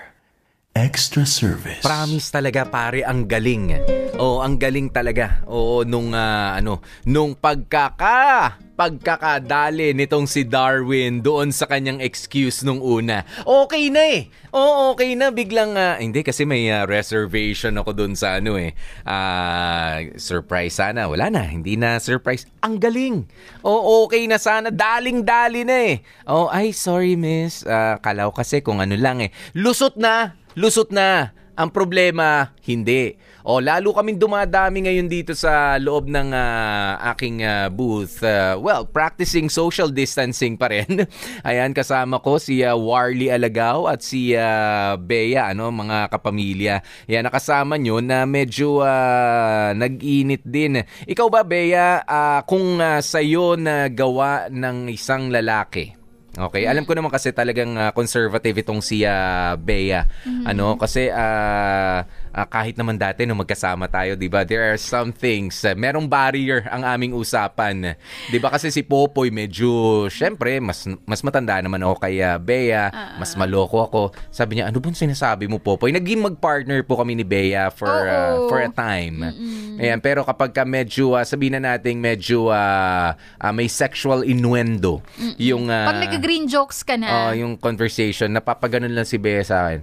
Extra Service Promise talaga pare ang galing. Oo, ang galing talaga. Oo, nung ah, ano, nung pagkaka pagkakadali nitong si Darwin doon sa kanyang excuse nung una. Okay na eh. Oo, okay na biglang ah, hindi kasi may ah, reservation ako doon sa ano eh. Ah, surprise sana. Wala na, hindi na surprise. Ang galing. Oo, okay na sana. Daling-dali na eh. Oh, ay sorry miss. Ah, kalaw kasi kung ano lang eh. Lusot na. Lusot na. Ang problema, hindi. O lalo kaming dumadami ngayon dito sa loob ng ah, aking ah, booth. Ah, well, practicing social distancing pa rin. *laughs* Ayan, kasama ko si ah, Warley Alagaw at si ah, Bea, ano, mga kapamilya. Ayan, nakasama nyo na medyo ah, nag-init din. Ikaw ba, Bea, ah, kung uh, sa'yo na gawa ng isang lalaki, Okay, alam ko naman kasi talagang ah, conservative itong si ah, Bea. Ano, kasi ah, ah, kahit naman dati nung magkasama tayo, 'di ba? There are some things, ah, merong barrier ang aming usapan. 'Di ba kasi si Popoy medyo syempre mas mas matanda naman ako kay ah, Bea, mas maloko ako. Sabi niya, "Ano bang sinasabi mo, Popoy?" Naging mag-partner po kami ni Bea for Oo. for a time. Ayan, pero kapag ka medyo ah, sabihin na nating medyo ah, ah, may sexual innuendo yung ah, Pag nag-green jokes ka na. Oh, yung conversation, napapaganon lang si Bea sa akin.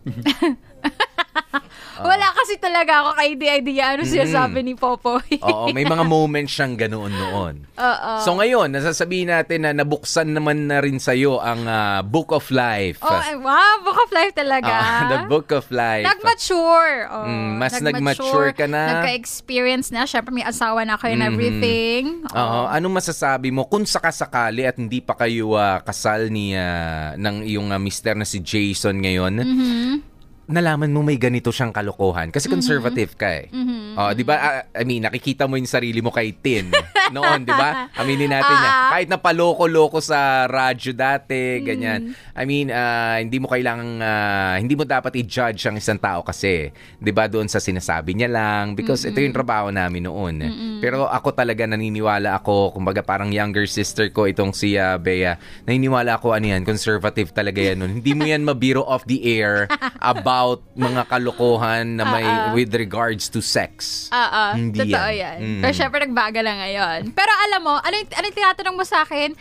*laughs* Wala kasi talaga ako ka-idea ano sinasabi ni Popoy. Oo, may mga *laughs* moments siyang ganoon noon. Oo. So ngayon, nasasabihin natin na nabuksan naman na rin sa'yo ang ah, Book of Life. Oh, ay, wow, Book of Life talaga. Ah, *laughs* the Book of Life. Nag-mature. Oh, Mm, mas nag-mature ka na. Nagka-experience na. Siyempre, may asawa na kayo and Mhm. everything. Oo, anong masasabi mo kung sakasakali at hindi pa kayo ah, kasal ni ah, ng iyong ah, mister na si Jason ngayon? Mhm. Nalaman mo may ganito siyang kalokohan kasi conservative ka eh. Mhm. Oh, 'di ba? Ah, I mean, nakikita mo 'yung sarili mo kay Tin *laughs* noon, 'di ba? Aminin natin niya. Ah. Kahit na paloko-loko sa radyo dati, ganyan. Mm. I mean, ah, hindi mo kailangang ah, hindi mo dapat i-judge ang isang tao kasi, 'di ba, doon sa sinasabi niya lang because ito 'yung trabaho namin noon. Pero ako talaga naniniwala ako, kumbaga parang younger sister ko itong si ah, Bea. Naniniwala ako ano yan, conservative talaga yan noon. Hindi mo yan mabiro off the air *laughs* about mga kalokohan na may Ah, ah. with regards to sex. Oo, Hindi totoo yan. yan. Mm. Pero syempre nagbaga lang ngayon. Pero alam mo, ano yung, ano yung tinatanong mo sa akin?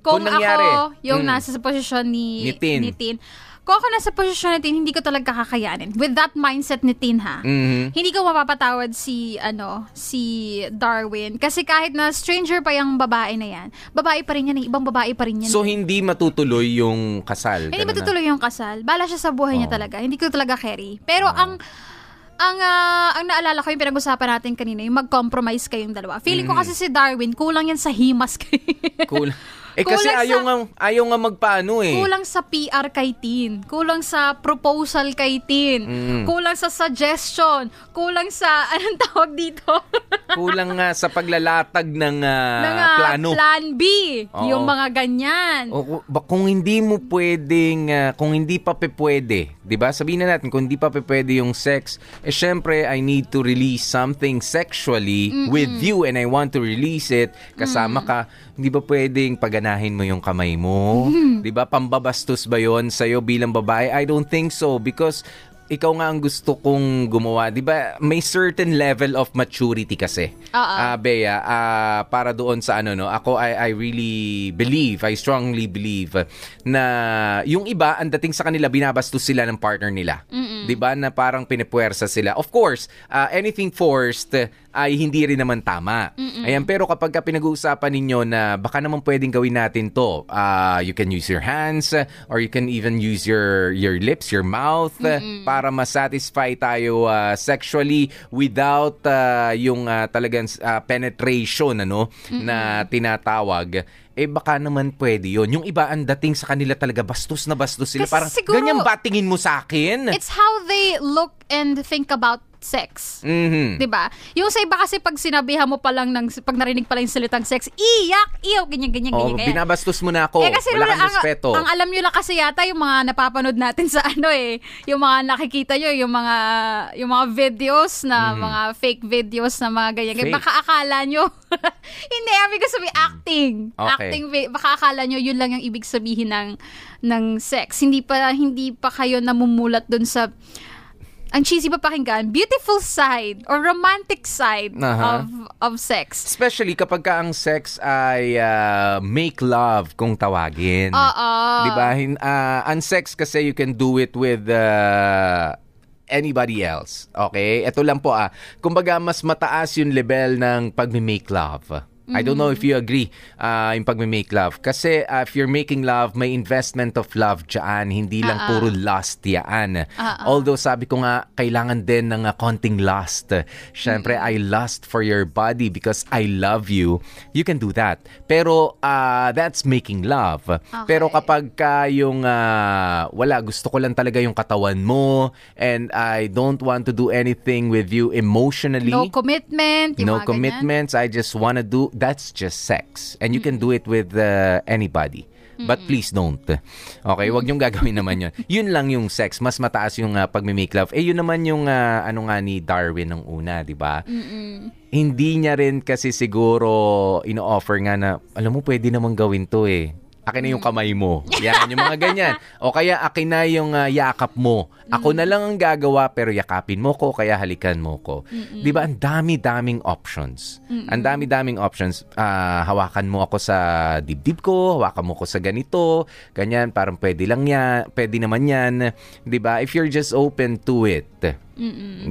kung, Kung nangyari, ako yung mm. nasa sa posisyon ni, Ni Tin. Kung ako nasa posisyon ni Tin, hindi ko talaga kakayanin. With that mindset ni Tin ha. Mhm. Hindi ko mapapatawad si ano si Darwin kasi kahit na stranger pa yung babae na yan, babae pa rin yan, eh. ibang babae pa rin yan. So eh. hindi matutuloy yung kasal. Hindi ganun na. matutuloy yung kasal. Bala siya sa buhay niya Oo. talaga. Hindi ko talaga carry. Pero ang ang ah, ang naalala ko yung pinag-usapan natin kanina, yung mag-compromise kayong dalawa. Feeling ko Mhm. kasi si Darwin, kulang yan sa himas kay. Cool. *laughs* Eh kasi Kulang sa- ayaw nga, ayaw nga magpaano eh. Kulang sa PR kay Tin. Kulang sa proposal kay Tin. Mm. Kulang sa suggestion. Kulang sa, *laughs* anong tawag dito? Kulang nga sa paglalatag ng ah, ng ah, plano. plan B. Oo. Yung mga ganyan. O, kung hindi mo pwedeng, ah, kung hindi pa pe pwede, di ba? Sabihin na natin, kung hindi pa pe pwede yung sex, eh syempre, I need to release something sexually with you and I want to release it. Kasama ka, hindi ba pwedeng paganahin mo yung kamay mo? Di ba? Pambabastos ba yon sa'yo bilang babae? I don't think so because ikaw nga ang gusto kong gumawa. Di ba? May certain level of maturity kasi. Oo. Ah, Bea, ah, para doon sa ano no, ako I I really believe, I strongly believe na yung iba ang dating sa kanila binabastos sila ng partner nila. 'Di ba? Na parang pinepuwersa sila. Of course, ah, anything forced ay hindi rin naman tama. Ayan, pero kapag ka pinag-uusapan ninyo na baka naman pwedeng gawin natin 'to, ah, you can use your hands or you can even use your your lips, your mouth para ma-satisfy tayo ah, sexually without ah, yung ah, talagang ah, penetration ano na tinatawag eh baka naman pwede yon yung iba ang dating sa kanila talaga bastos na bastos sila. Kasi parang siguro- ganyan ba tingin mo sa akin? It's how they look and think about sex. Mhm. 'Di ba? Yung sa iba kasi pag sinabihan mo pa lang ng pag narinig pa lang yung salitang sex, iyak, iyaw, ganyan ganyan Oh, ganyan. binabastos mo na ako. eh kasi Wala kang ang, respeto. ang alam nyo lang kasi yata yung mga napapanood natin sa ano eh, yung mga nakikita nyo, yung mga yung mga videos na mga fake videos na mga ganyan. Fake? Baka akala nyo, *laughs* hindi, ibig ko sabihin acting. Okay. Acting, baka akala nyo yun lang yung ibig sabihin ng ng sex. Hindi pa hindi pa kayo namumulat dun sa ang cheesy pa pakinggan, beautiful side or romantic side Aha. of of sex. Especially kapag ka ang sex ay ah, make love kung tawagin. Oo. 'Di ba? Ah, ang sex kasi you can do it with ah, anybody else. Okay? Ito lang po ah. Kumbaga mas mataas yung level ng pagme-make love. I don't know if you agree ah, yung pagme-make love. Kasi ah, if you're making love, may investment of love dyan. Hindi lang puro lust yan. Although sabi ko nga, kailangan din ng ah, konting lust. Siyempre, I lust for your body because I love you. You can do that. Pero ah, that's making love. Pero kapag ka yung ah, wala, gusto ko lang talaga yung katawan mo and I don't want to do anything with you emotionally. No commitment. No mga ganyan. commitments. I just wanna do. That's just sex, and you can do it with uh, anybody. But please don't. Okay, wag niyong gagawin naman yun. *laughs* Yun lang yung sex. Mas mataas yung uh, pagme-make love. Eh, yun naman yung uh, ano nga ni Darwin ng una, di ba? Hindi niya rin kasi siguro ino-offer nga na, alam mo, pwede namang gawin to eh. Akin na yung kamay mo. Yan, yung mga ganyan. O kaya akin na yung uh, yakap mo. Ako na lang ang gagawa pero yakapin mo ko kaya halikan mo ko. 'Di ba? Ang dami-daming options. Ang dami-daming options. Ah, hawakan mo ako sa dibdib ko, hawakan mo ko sa ganito, ganyan, parang pwede lang yan, pwede naman yan. 'Di ba? If you're just open to it.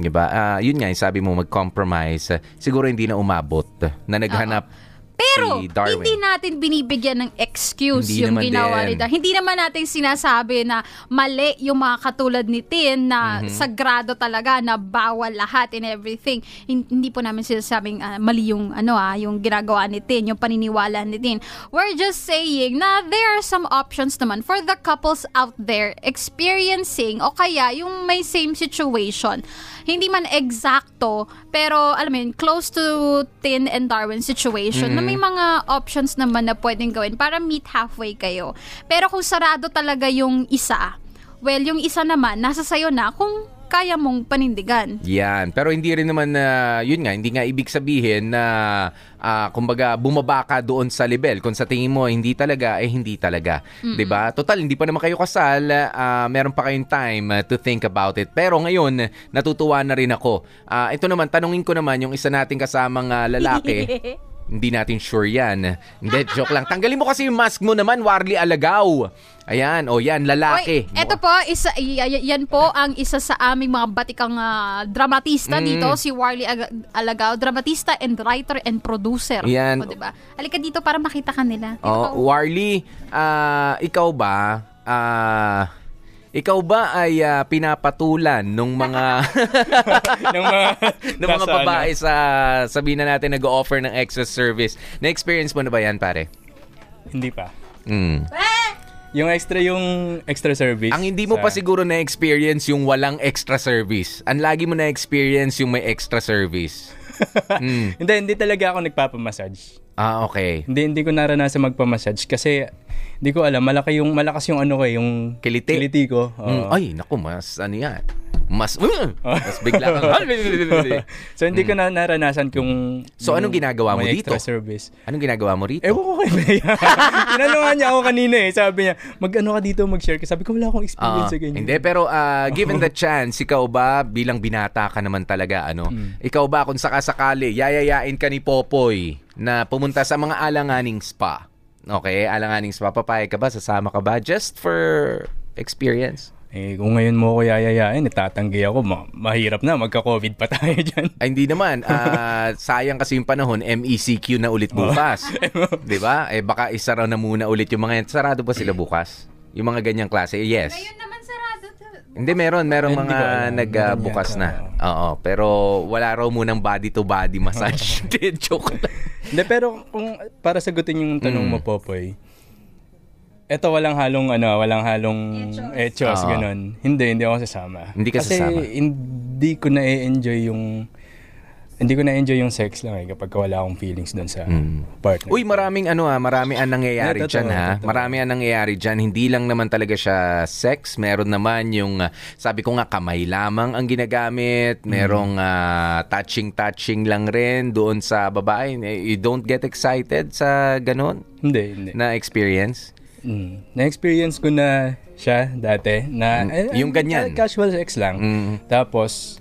'Di ba? Ah, yun nga, yung sabi mo mag-compromise. Siguro hindi na umabot na naghanap Pero, si Darwin. hindi natin binibigyan ng excuse Hindi yung ginawa din. ni Darwin. Hindi naman natin sinasabi na mali yung mga katulad ni Tin na Mhm. sagrado talaga na bawal lahat and everything. Hin- Hindi po namin sinasabing ah, mali yung ano ah, yung ginagawa ni Tin, yung paniniwala ni Tin. We're just saying na there are some options naman for the couples out there experiencing o kaya yung may same situation. Hindi man exacto, pero alam mo yun, close to Tin and Darwin situation na may mga options naman na pwedeng gawin para meet halfway kayo. Pero kung sarado talaga yung isa, well, yung isa naman, nasa sayo na kung kaya mong panindigan. Yan. Pero hindi rin naman na, yun nga, hindi nga ibig sabihin na, ah, kumbaga, bumaba ka doon sa level. Kung sa tingin mo, hindi talaga, eh hindi talaga. 'Di ba Total, hindi pa naman kayo kasal. ah, meron pa kayong time ah, to think about it. Pero ngayon, natutuwa na rin ako. Ah, ito naman, tanungin ko naman, yung isa nating kasamang ah, lalaki, *laughs* Hindi natin sure yan. Hindi, joke lang. Tanggalin mo kasi yung mask mo naman, Warly Alagaw. Ayan, o yan, lalaki. Oy, eto po, isa, y- yan po ang isa sa aming mga batikang ah, dramatista Mm. dito, si Warley Aga- Alagao, dramatista and writer and producer. Yan. O, diba? Halika dito para makita ka nila. Dito ka, Oh, Warly, ah, ikaw ba, ah, ikaw ba ay ah, pinapatulan nung mga *laughs* ng mga, *laughs* ng mga nasa babae ano. sa sabihin na natin nag-offer ng extra service? Na-experience mo na ba yan, pare? Hindi pa. Mm. Yung extra, yung extra service. Ang hindi mo sa- pa siguro na-experience yung walang extra service. Ang lagi mo na-experience yung may extra service. *laughs* Mm. Hindi, hindi talaga ako nagpapamassage. Ah, okay. Hindi, hindi ko naranasan magpamassage kasi hindi ko alam, malaki yung, malakas yung ano ko, eh, yung Kiliti. kiliti ko. Oo. Mm, Ay, naku, mas ano yan. Mas, uh, mas bigla kang... *laughs* so hindi ko na naranasan kung. So, anong ginagawa mo may dito? extra service. Anong ginagawa mo rito? Ewan ko kay Bea. *laughs* Tinanungan niya ako kanina eh. Sabi niya, mag-ano ka dito, mag-share ka. Sabi ko, wala akong experience Ah, sa ganyan. hindi, pero ah, *laughs* given the chance, ikaw ba, bilang binata ka naman talaga, ano, Hmm. ikaw ba kung sakasakali, yayayain ka ni Popoy na pumunta sa mga alanganing spa? Okay, alanganing spa, papayag ka ba? Sasama ka ba? Just for experience? Eh, kung ngayon mo ako yayayain, itatanggi ako. Ma- mahirap na, magka-COVID pa tayo *laughs* dyan. Ay, hindi naman. Ah, sayang kasi yung panahon, MECQ na ulit bukas. *laughs* 'Di ba? Eh baka isara na muna ulit yung mga yan. Sarado ba sila *clears throat* bukas? Yung mga ganyang klase? Yes. Ngayon naman. Hindi, meron. Meron Hindi mga ko alam. nagbukas na. Oo. Pero wala raw munang body-to-body *laughs* massage. *laughs* Hindi, joke lang. Hindi, pero kung para sagutin yung tanong Mm. mo, Popoy, eto walang halong ano, walang halong echos, Oo. ganun. Hindi, hindi ako sasama. Hindi ka Kasi sasama. hindi ko na-enjoy yung hindi ko na-enjoy yung sex lang eh kapag wala akong feelings doon sa Mm. partner. Uy, maraming ano ha, marami ang nangyayari Eh, totoo, dyan ha. totoo. Marami ang nangyayari dyan. Hindi lang naman talaga siya sex. Meron naman yung, ah, sabi ko nga, kamay lamang ang ginagamit. Merong ah, touching-touching lang rin doon sa babae. Eh, You don't get excited sa ganun Hindi, hindi. na experience? Mm. Na-experience ko na siya dati na Mm, eh, yung ganyan. casual sex lang. Mm. Tapos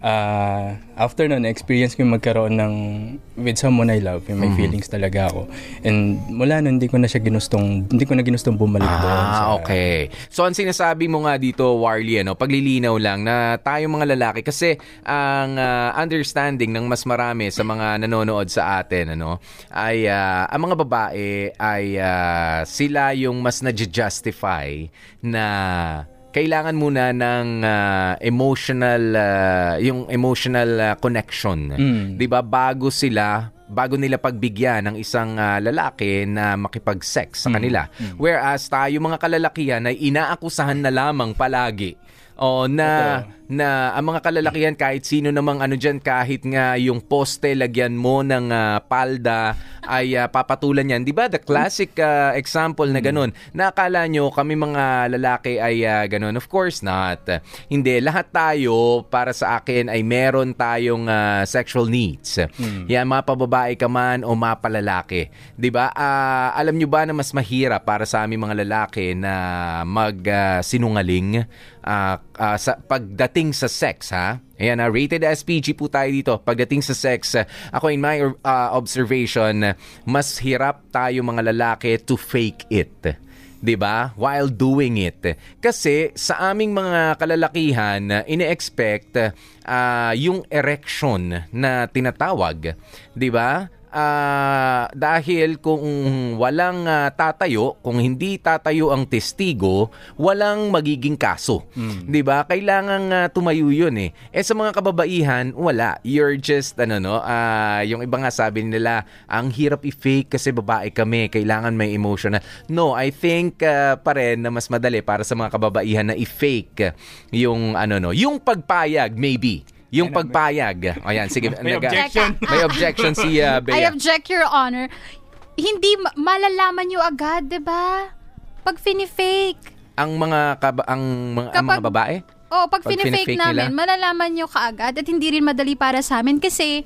ah, after nun, experience ko yung magkaroon ng with someone I love, yung may feelings talaga ako. And mula nun, hindi ko na siya ginustong, hindi ko na ginustong bumalik doon. sa- Ah, okay. So, ang sinasabi mo nga dito, Warly, ano, paglilinaw lang na tayo mga lalaki, kasi ang ah, understanding ng mas marami sa mga nanonood sa atin, ano, ay ah, ang mga babae ay ah, sila yung mas na-justify na kailangan muna ng ah, emotional ah, yung emotional ah, connection. Mm. 'Di ba? Bago sila bago nila pagbigyan ng isang ah, lalaki na makipag-sex sa kanila. Whereas tayo mga kalalakihan ay inaakusahan na lamang palagi. O na na ang mga kalalakihan kahit sino namang ano diyan kahit nga yung poste lagyan mo ng ah, palda ay ah, papatulan yan. 'Di ba? The classic ah, example na ganun. Nakala nyo kami mga lalaki ay ah, ganun. Of course not. Hindi lahat tayo para sa akin ay meron tayong ah, sexual needs. Yan mga pababae ka man o mapalalaki. 'Di ba? Ah, alam nyo ba na mas mahirap para sa aming mga lalaki na mag ah, sinungaling ah, ah, sa pagdating sa sex ha? Ayan, ah, rated SPG po tayo dito. Pagdating sa sex, ah, ako in my ah, observation, mas hirap tayo mga lalaki to fake it. 'di ba? While doing it. Kasi sa aming mga kalalakihan, ine-expect ah, yung erection na tinatawag, 'di ba? Ah, dahil kung walang ah, tatayo, kung hindi tatayo ang testigo, walang magiging kaso. 'Di ba? Kailangan ah, tumayo 'yun eh. Eh sa mga kababaihan, wala. You're just ano no, ah, yung iba nga sabi nila, ang hirap i-fake kasi babae kami, kailangan may emotion na. No, I think ah, pa rin na mas madali para sa mga kababaihan na i-fake yung ano no, yung pagpayag maybe. Yung pagpayag. Ayan, sige. May naga- objection. *laughs* May objection si uh, I Bea. object, Your Honor. Hindi ma- malalaman nyo agad, di ba? Pag fini-fake. Ang mga kaba- ang mga, ang Kapag- mga babae? Oh, pag, Pag fini-fake fini-fake namin, nila? malalaman nyo kaagad at hindi rin madali para sa amin kasi,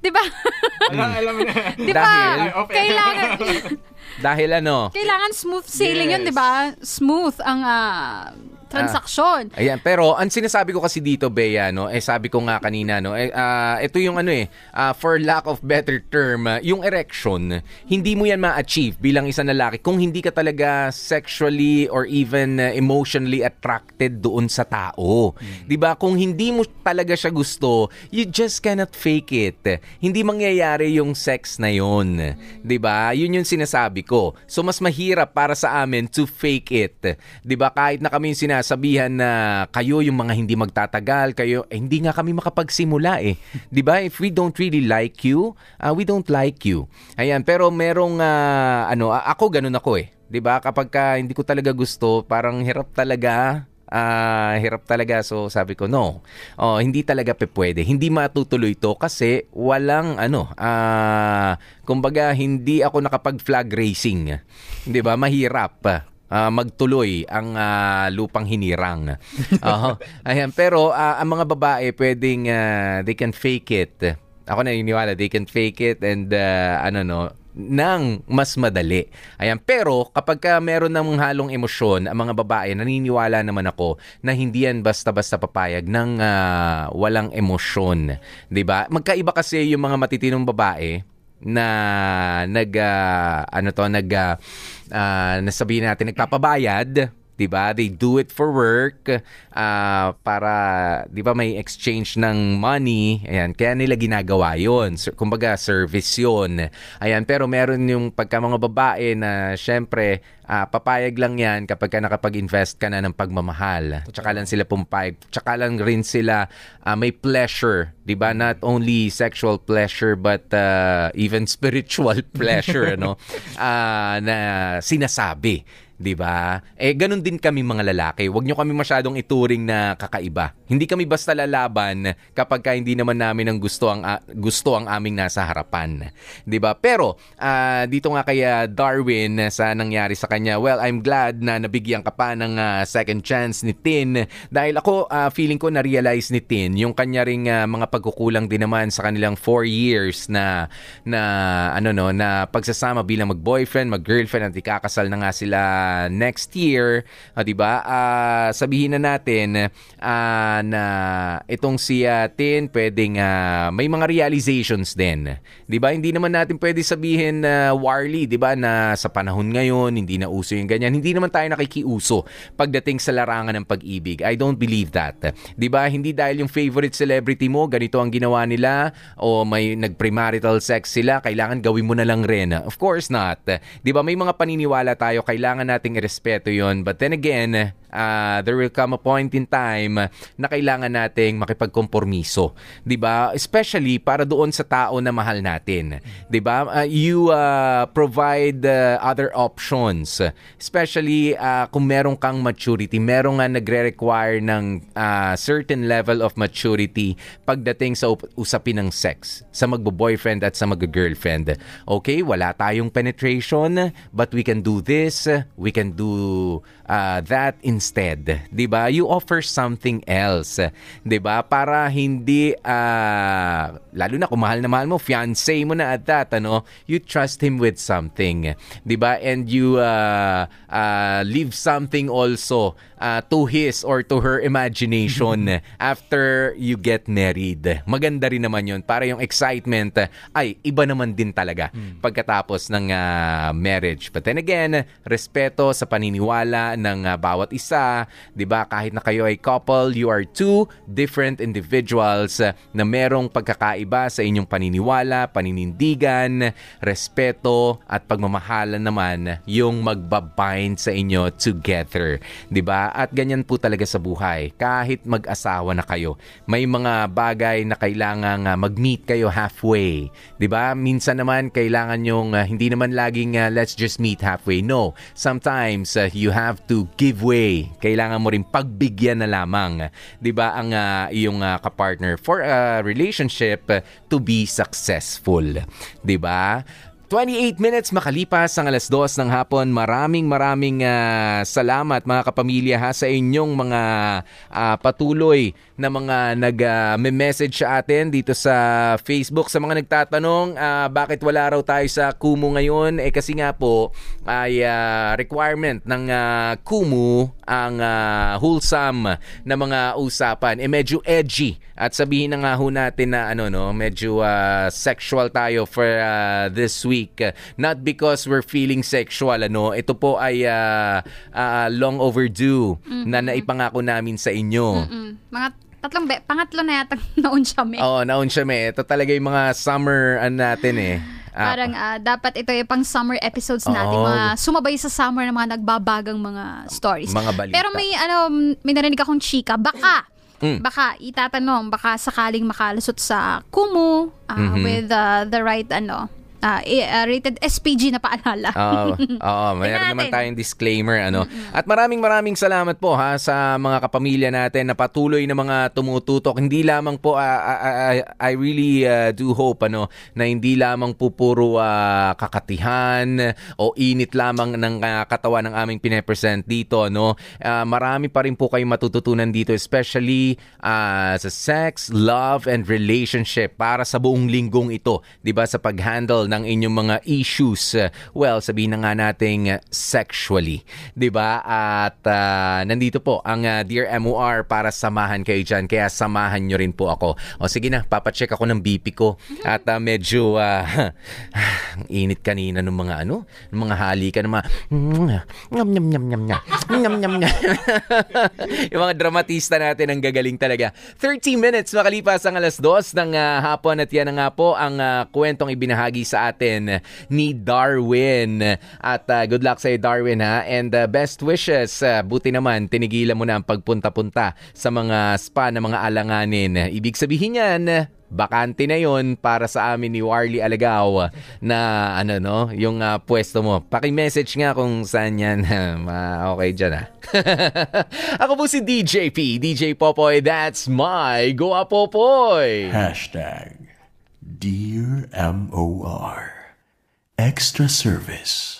di ba? *laughs* Alam, na. di ba? Dahil? Kailangan, Dahil ano? kailangan smooth sailing yun, Yes. di ba? Smooth ang ah, transaksyon. Ah, ayan, pero ang sinasabi ko kasi dito, Bea, no, eh sabi ko nga kanina, no, eh, ah, ito yung ano eh, ah, for lack of better term, ah, yung erection, hindi mo yan ma-achieve bilang isang lalaki kung hindi ka talaga sexually or even ah, emotionally attracted doon sa tao. 'Di ba? Kung hindi mo talaga siya gusto, you just cannot fake it. Hindi mangyayari yung sex na yun. 'Di ba? Yun yung sinasabi ko. So mas mahirap para sa amin to fake it. 'Di ba? Kahit na kami yung sinasabihan na kayo yung mga hindi magtatagal, kayo eh, hindi nga kami makapagsimula eh. 'Di ba? If we don't really like you, uh, we don't like you. Ayan, pero merong uh, ano, ako ganun ako eh. 'Di ba? Kapag ka hindi ko talaga gusto, parang hirap talaga uh, hirap talaga. So sabi ko, no. Oh, hindi talaga pe pwede. Hindi matutuloy to kasi walang ano, uh, kumbaga hindi ako nakapag flag racing. 'Di ba? Mahirap uh, magtuloy ang uh, lupang hinirang. uh, ayan, pero uh, ang mga babae pwedeng uh, they can fake it. Ako na naniniwala they can fake it and uh, ano no ng mas madali. Ayan, pero kapag ka meron ng halong emosyon ang mga babae, naniniwala naman ako na hindi yan basta-basta papayag ng uh, walang emosyon, ba? Magkaiba kasi yung mga matitinong babae na nag uh, ano to nag uh, uh, natin nagpapabayad 'di ba? They do it for work uh, para 'di ba may exchange ng money. Ayan, kaya nila ginagawa 'yon. So, kumbaga service 'yon. Ayan, pero meron yung pagka mga babae na syempre uh, papayag lang 'yan kapag ka nakapag-invest ka na ng pagmamahal. Tsaka lang sila pumpayag. Tsaka lang rin sila uh, may pleasure, 'di ba? Not only sexual pleasure but uh, even spiritual *laughs* pleasure, no? Uh, na sinasabi 'di ba? Eh ganun din kami mga lalaki. Huwag niyo kami masyadong ituring na kakaiba. Hindi kami basta lalaban kapag ka hindi naman namin ang gusto ang uh, gusto ang aming nasa harapan. 'Di ba? Pero uh, dito nga kaya Darwin sa nangyari sa kanya, well, I'm glad na nabigyan ka pa ng uh, second chance ni Tin dahil ako uh, feeling ko na-realize ni Tin yung kanya ring uh, mga pagkukulang din naman sa kanilang 4 years na na ano no na pagsasama bilang mag-boyfriend, mag-girlfriend at ikakasal na nga sila next year, uh, 'di ba? Uh, sabihin na natin uh, na itong si uh, Tin pwedeng uh, may mga realizations din. 'Di ba? Hindi naman natin pwede sabihin na uh, Warly, 'di ba, na sa panahon ngayon hindi na uso yung ganyan. Hindi naman tayo nakikiuso pagdating sa larangan ng pag-ibig. I don't believe that. 'Di ba? Hindi dahil yung favorite celebrity mo ganito ang ginawa nila o may nag-premarital sex sila, kailangan gawin mo na lang rin. Of course not. 'Di ba? May mga paniniwala tayo kailangan nating irespeto yon But then again, uh, there will come a point in time na kailangan nating makipagkompormiso. 'Di ba? Especially para doon sa tao na mahal natin. 'Di ba? Uh, you uh, provide uh, other options. Especially uh, kung meron kang maturity, meron nga nagre-require ng uh, certain level of maturity pagdating sa usapin ng sex sa magbo-boyfriend at sa mag-girlfriend. Okay, wala tayong penetration, but we can do this, we can do uh, that instead. 'Di ba? You offer something else. 'Di ba? Para hindi uh, lalo na kung mahal na mahal mo, fiance mo na at that, ano, you trust him with something. 'Di ba? And you uh, uh, leave something also uh, to his or to her imagination after you get married. Maganda rin naman 'yon para yung excitement ay iba naman din talaga hmm. pagkatapos ng uh, marriage. But then again, respeto sa paniniwala ng uh, bawat isa, 'di ba? Kahit na kayo ay couple, you are two different individuals uh, na merong pagkakaiba sa inyong paniniwala, paninindigan, respeto at pagmamahalan naman yung magbabind sa inyo together, 'di ba? At ganyan po talaga sa buhay. Kahit mag-asawa na kayo, may mga bagay na kailangan uh, mag-meet kayo halfway, 'di ba? Minsan naman kailangan yung hindi naman laging uh, let's just meet halfway. No, sometimes uh, you have to give way. Kailangan mo rin pagbigyan na lamang, 'di ba, ang uh, iyong uh, kapartner for a relationship to be successful, 'di ba? 28 minutes makalipas ang alas 2 ng hapon. Maraming maraming uh, salamat mga kapamilya ha sa inyong mga uh, patuloy na mga nag-message uh, sa atin dito sa Facebook. Sa mga nagtatanong uh, bakit wala raw tayo sa Kumu ngayon, eh kasi nga po ay uh, requirement ng uh, Kumu ang uh, wholesome na mga usapan. Eh medyo edgy at sabihin na nga ho natin na ano no, medyo uh, sexual tayo for uh, this week. Not because we're feeling sexual ano, ito po ay uh, uh, long overdue mm-hmm. na naipangako namin sa inyo. Mm-hmm. Mga tatlong be, pangatlo na yata *laughs* naon siya me. Oo, naon siya me. Ito talaga yung mga summer an natin eh. Ah, Parang uh, dapat ito yung pang summer episodes natin, oh. mga sumabay sa summer ng mga nagbabagang mga stories. Mga balita. Pero may ano, may narinig akong chika, baka Mm. Baka itatanong, baka sakaling makalusot sa Kumu uh, mm-hmm. with uh, the right ano, uh, rated SPG na paalala. Oo, oo *laughs* mayroon naman tayong disclaimer. ano. At maraming maraming salamat po ha sa mga kapamilya natin na patuloy na mga tumututok. Hindi lamang po, uh, I, I really uh, do hope ano, na hindi lamang po puro uh, kakatihan o init lamang ng uh, katawan ng aming pinepresent dito. No? Uh, marami pa rin po kayong matututunan dito, especially uh, sa sex, love, and relationship para sa buong linggong ito. 'di ba Sa pag-handle ng inyong mga issues. Well, sabihin na nga nating sexually, 'di ba? At uh, nandito po ang uh, Dear MOR para samahan kayo diyan. Kaya samahan nyo rin po ako. O sige na, papacheck ako ng BP ko. *laughs* At uh, medyo uh, *sighs* init kanina ng mga ano, ng mga halikan ng mga nyam nyam nyam nyam nyam nyam nyam nyam. *laughs* yung mga dramatista natin ang gagaling talaga. 30 minutes makalipas ang alas 2 ng uh, hapon at yan na nga po ang uh, kwentong ibinahagi sa atin ni Darwin. At uh, good luck sa Darwin ha. And uh, best wishes. Uh, buti naman tinigilan mo na ang pagpunta-punta sa mga spa na mga alanganin. Ibig sabihin yan, bakante na yon para sa amin ni Warley Alagaw na ano no, yung uh, pwesto mo. Paki-message nga kung saan yan. *laughs* okay dyan ah. *laughs* Ako po si DJ P, DJ Popoy. That's my Goa Popoy. Hashtag Dear MOR Extra Service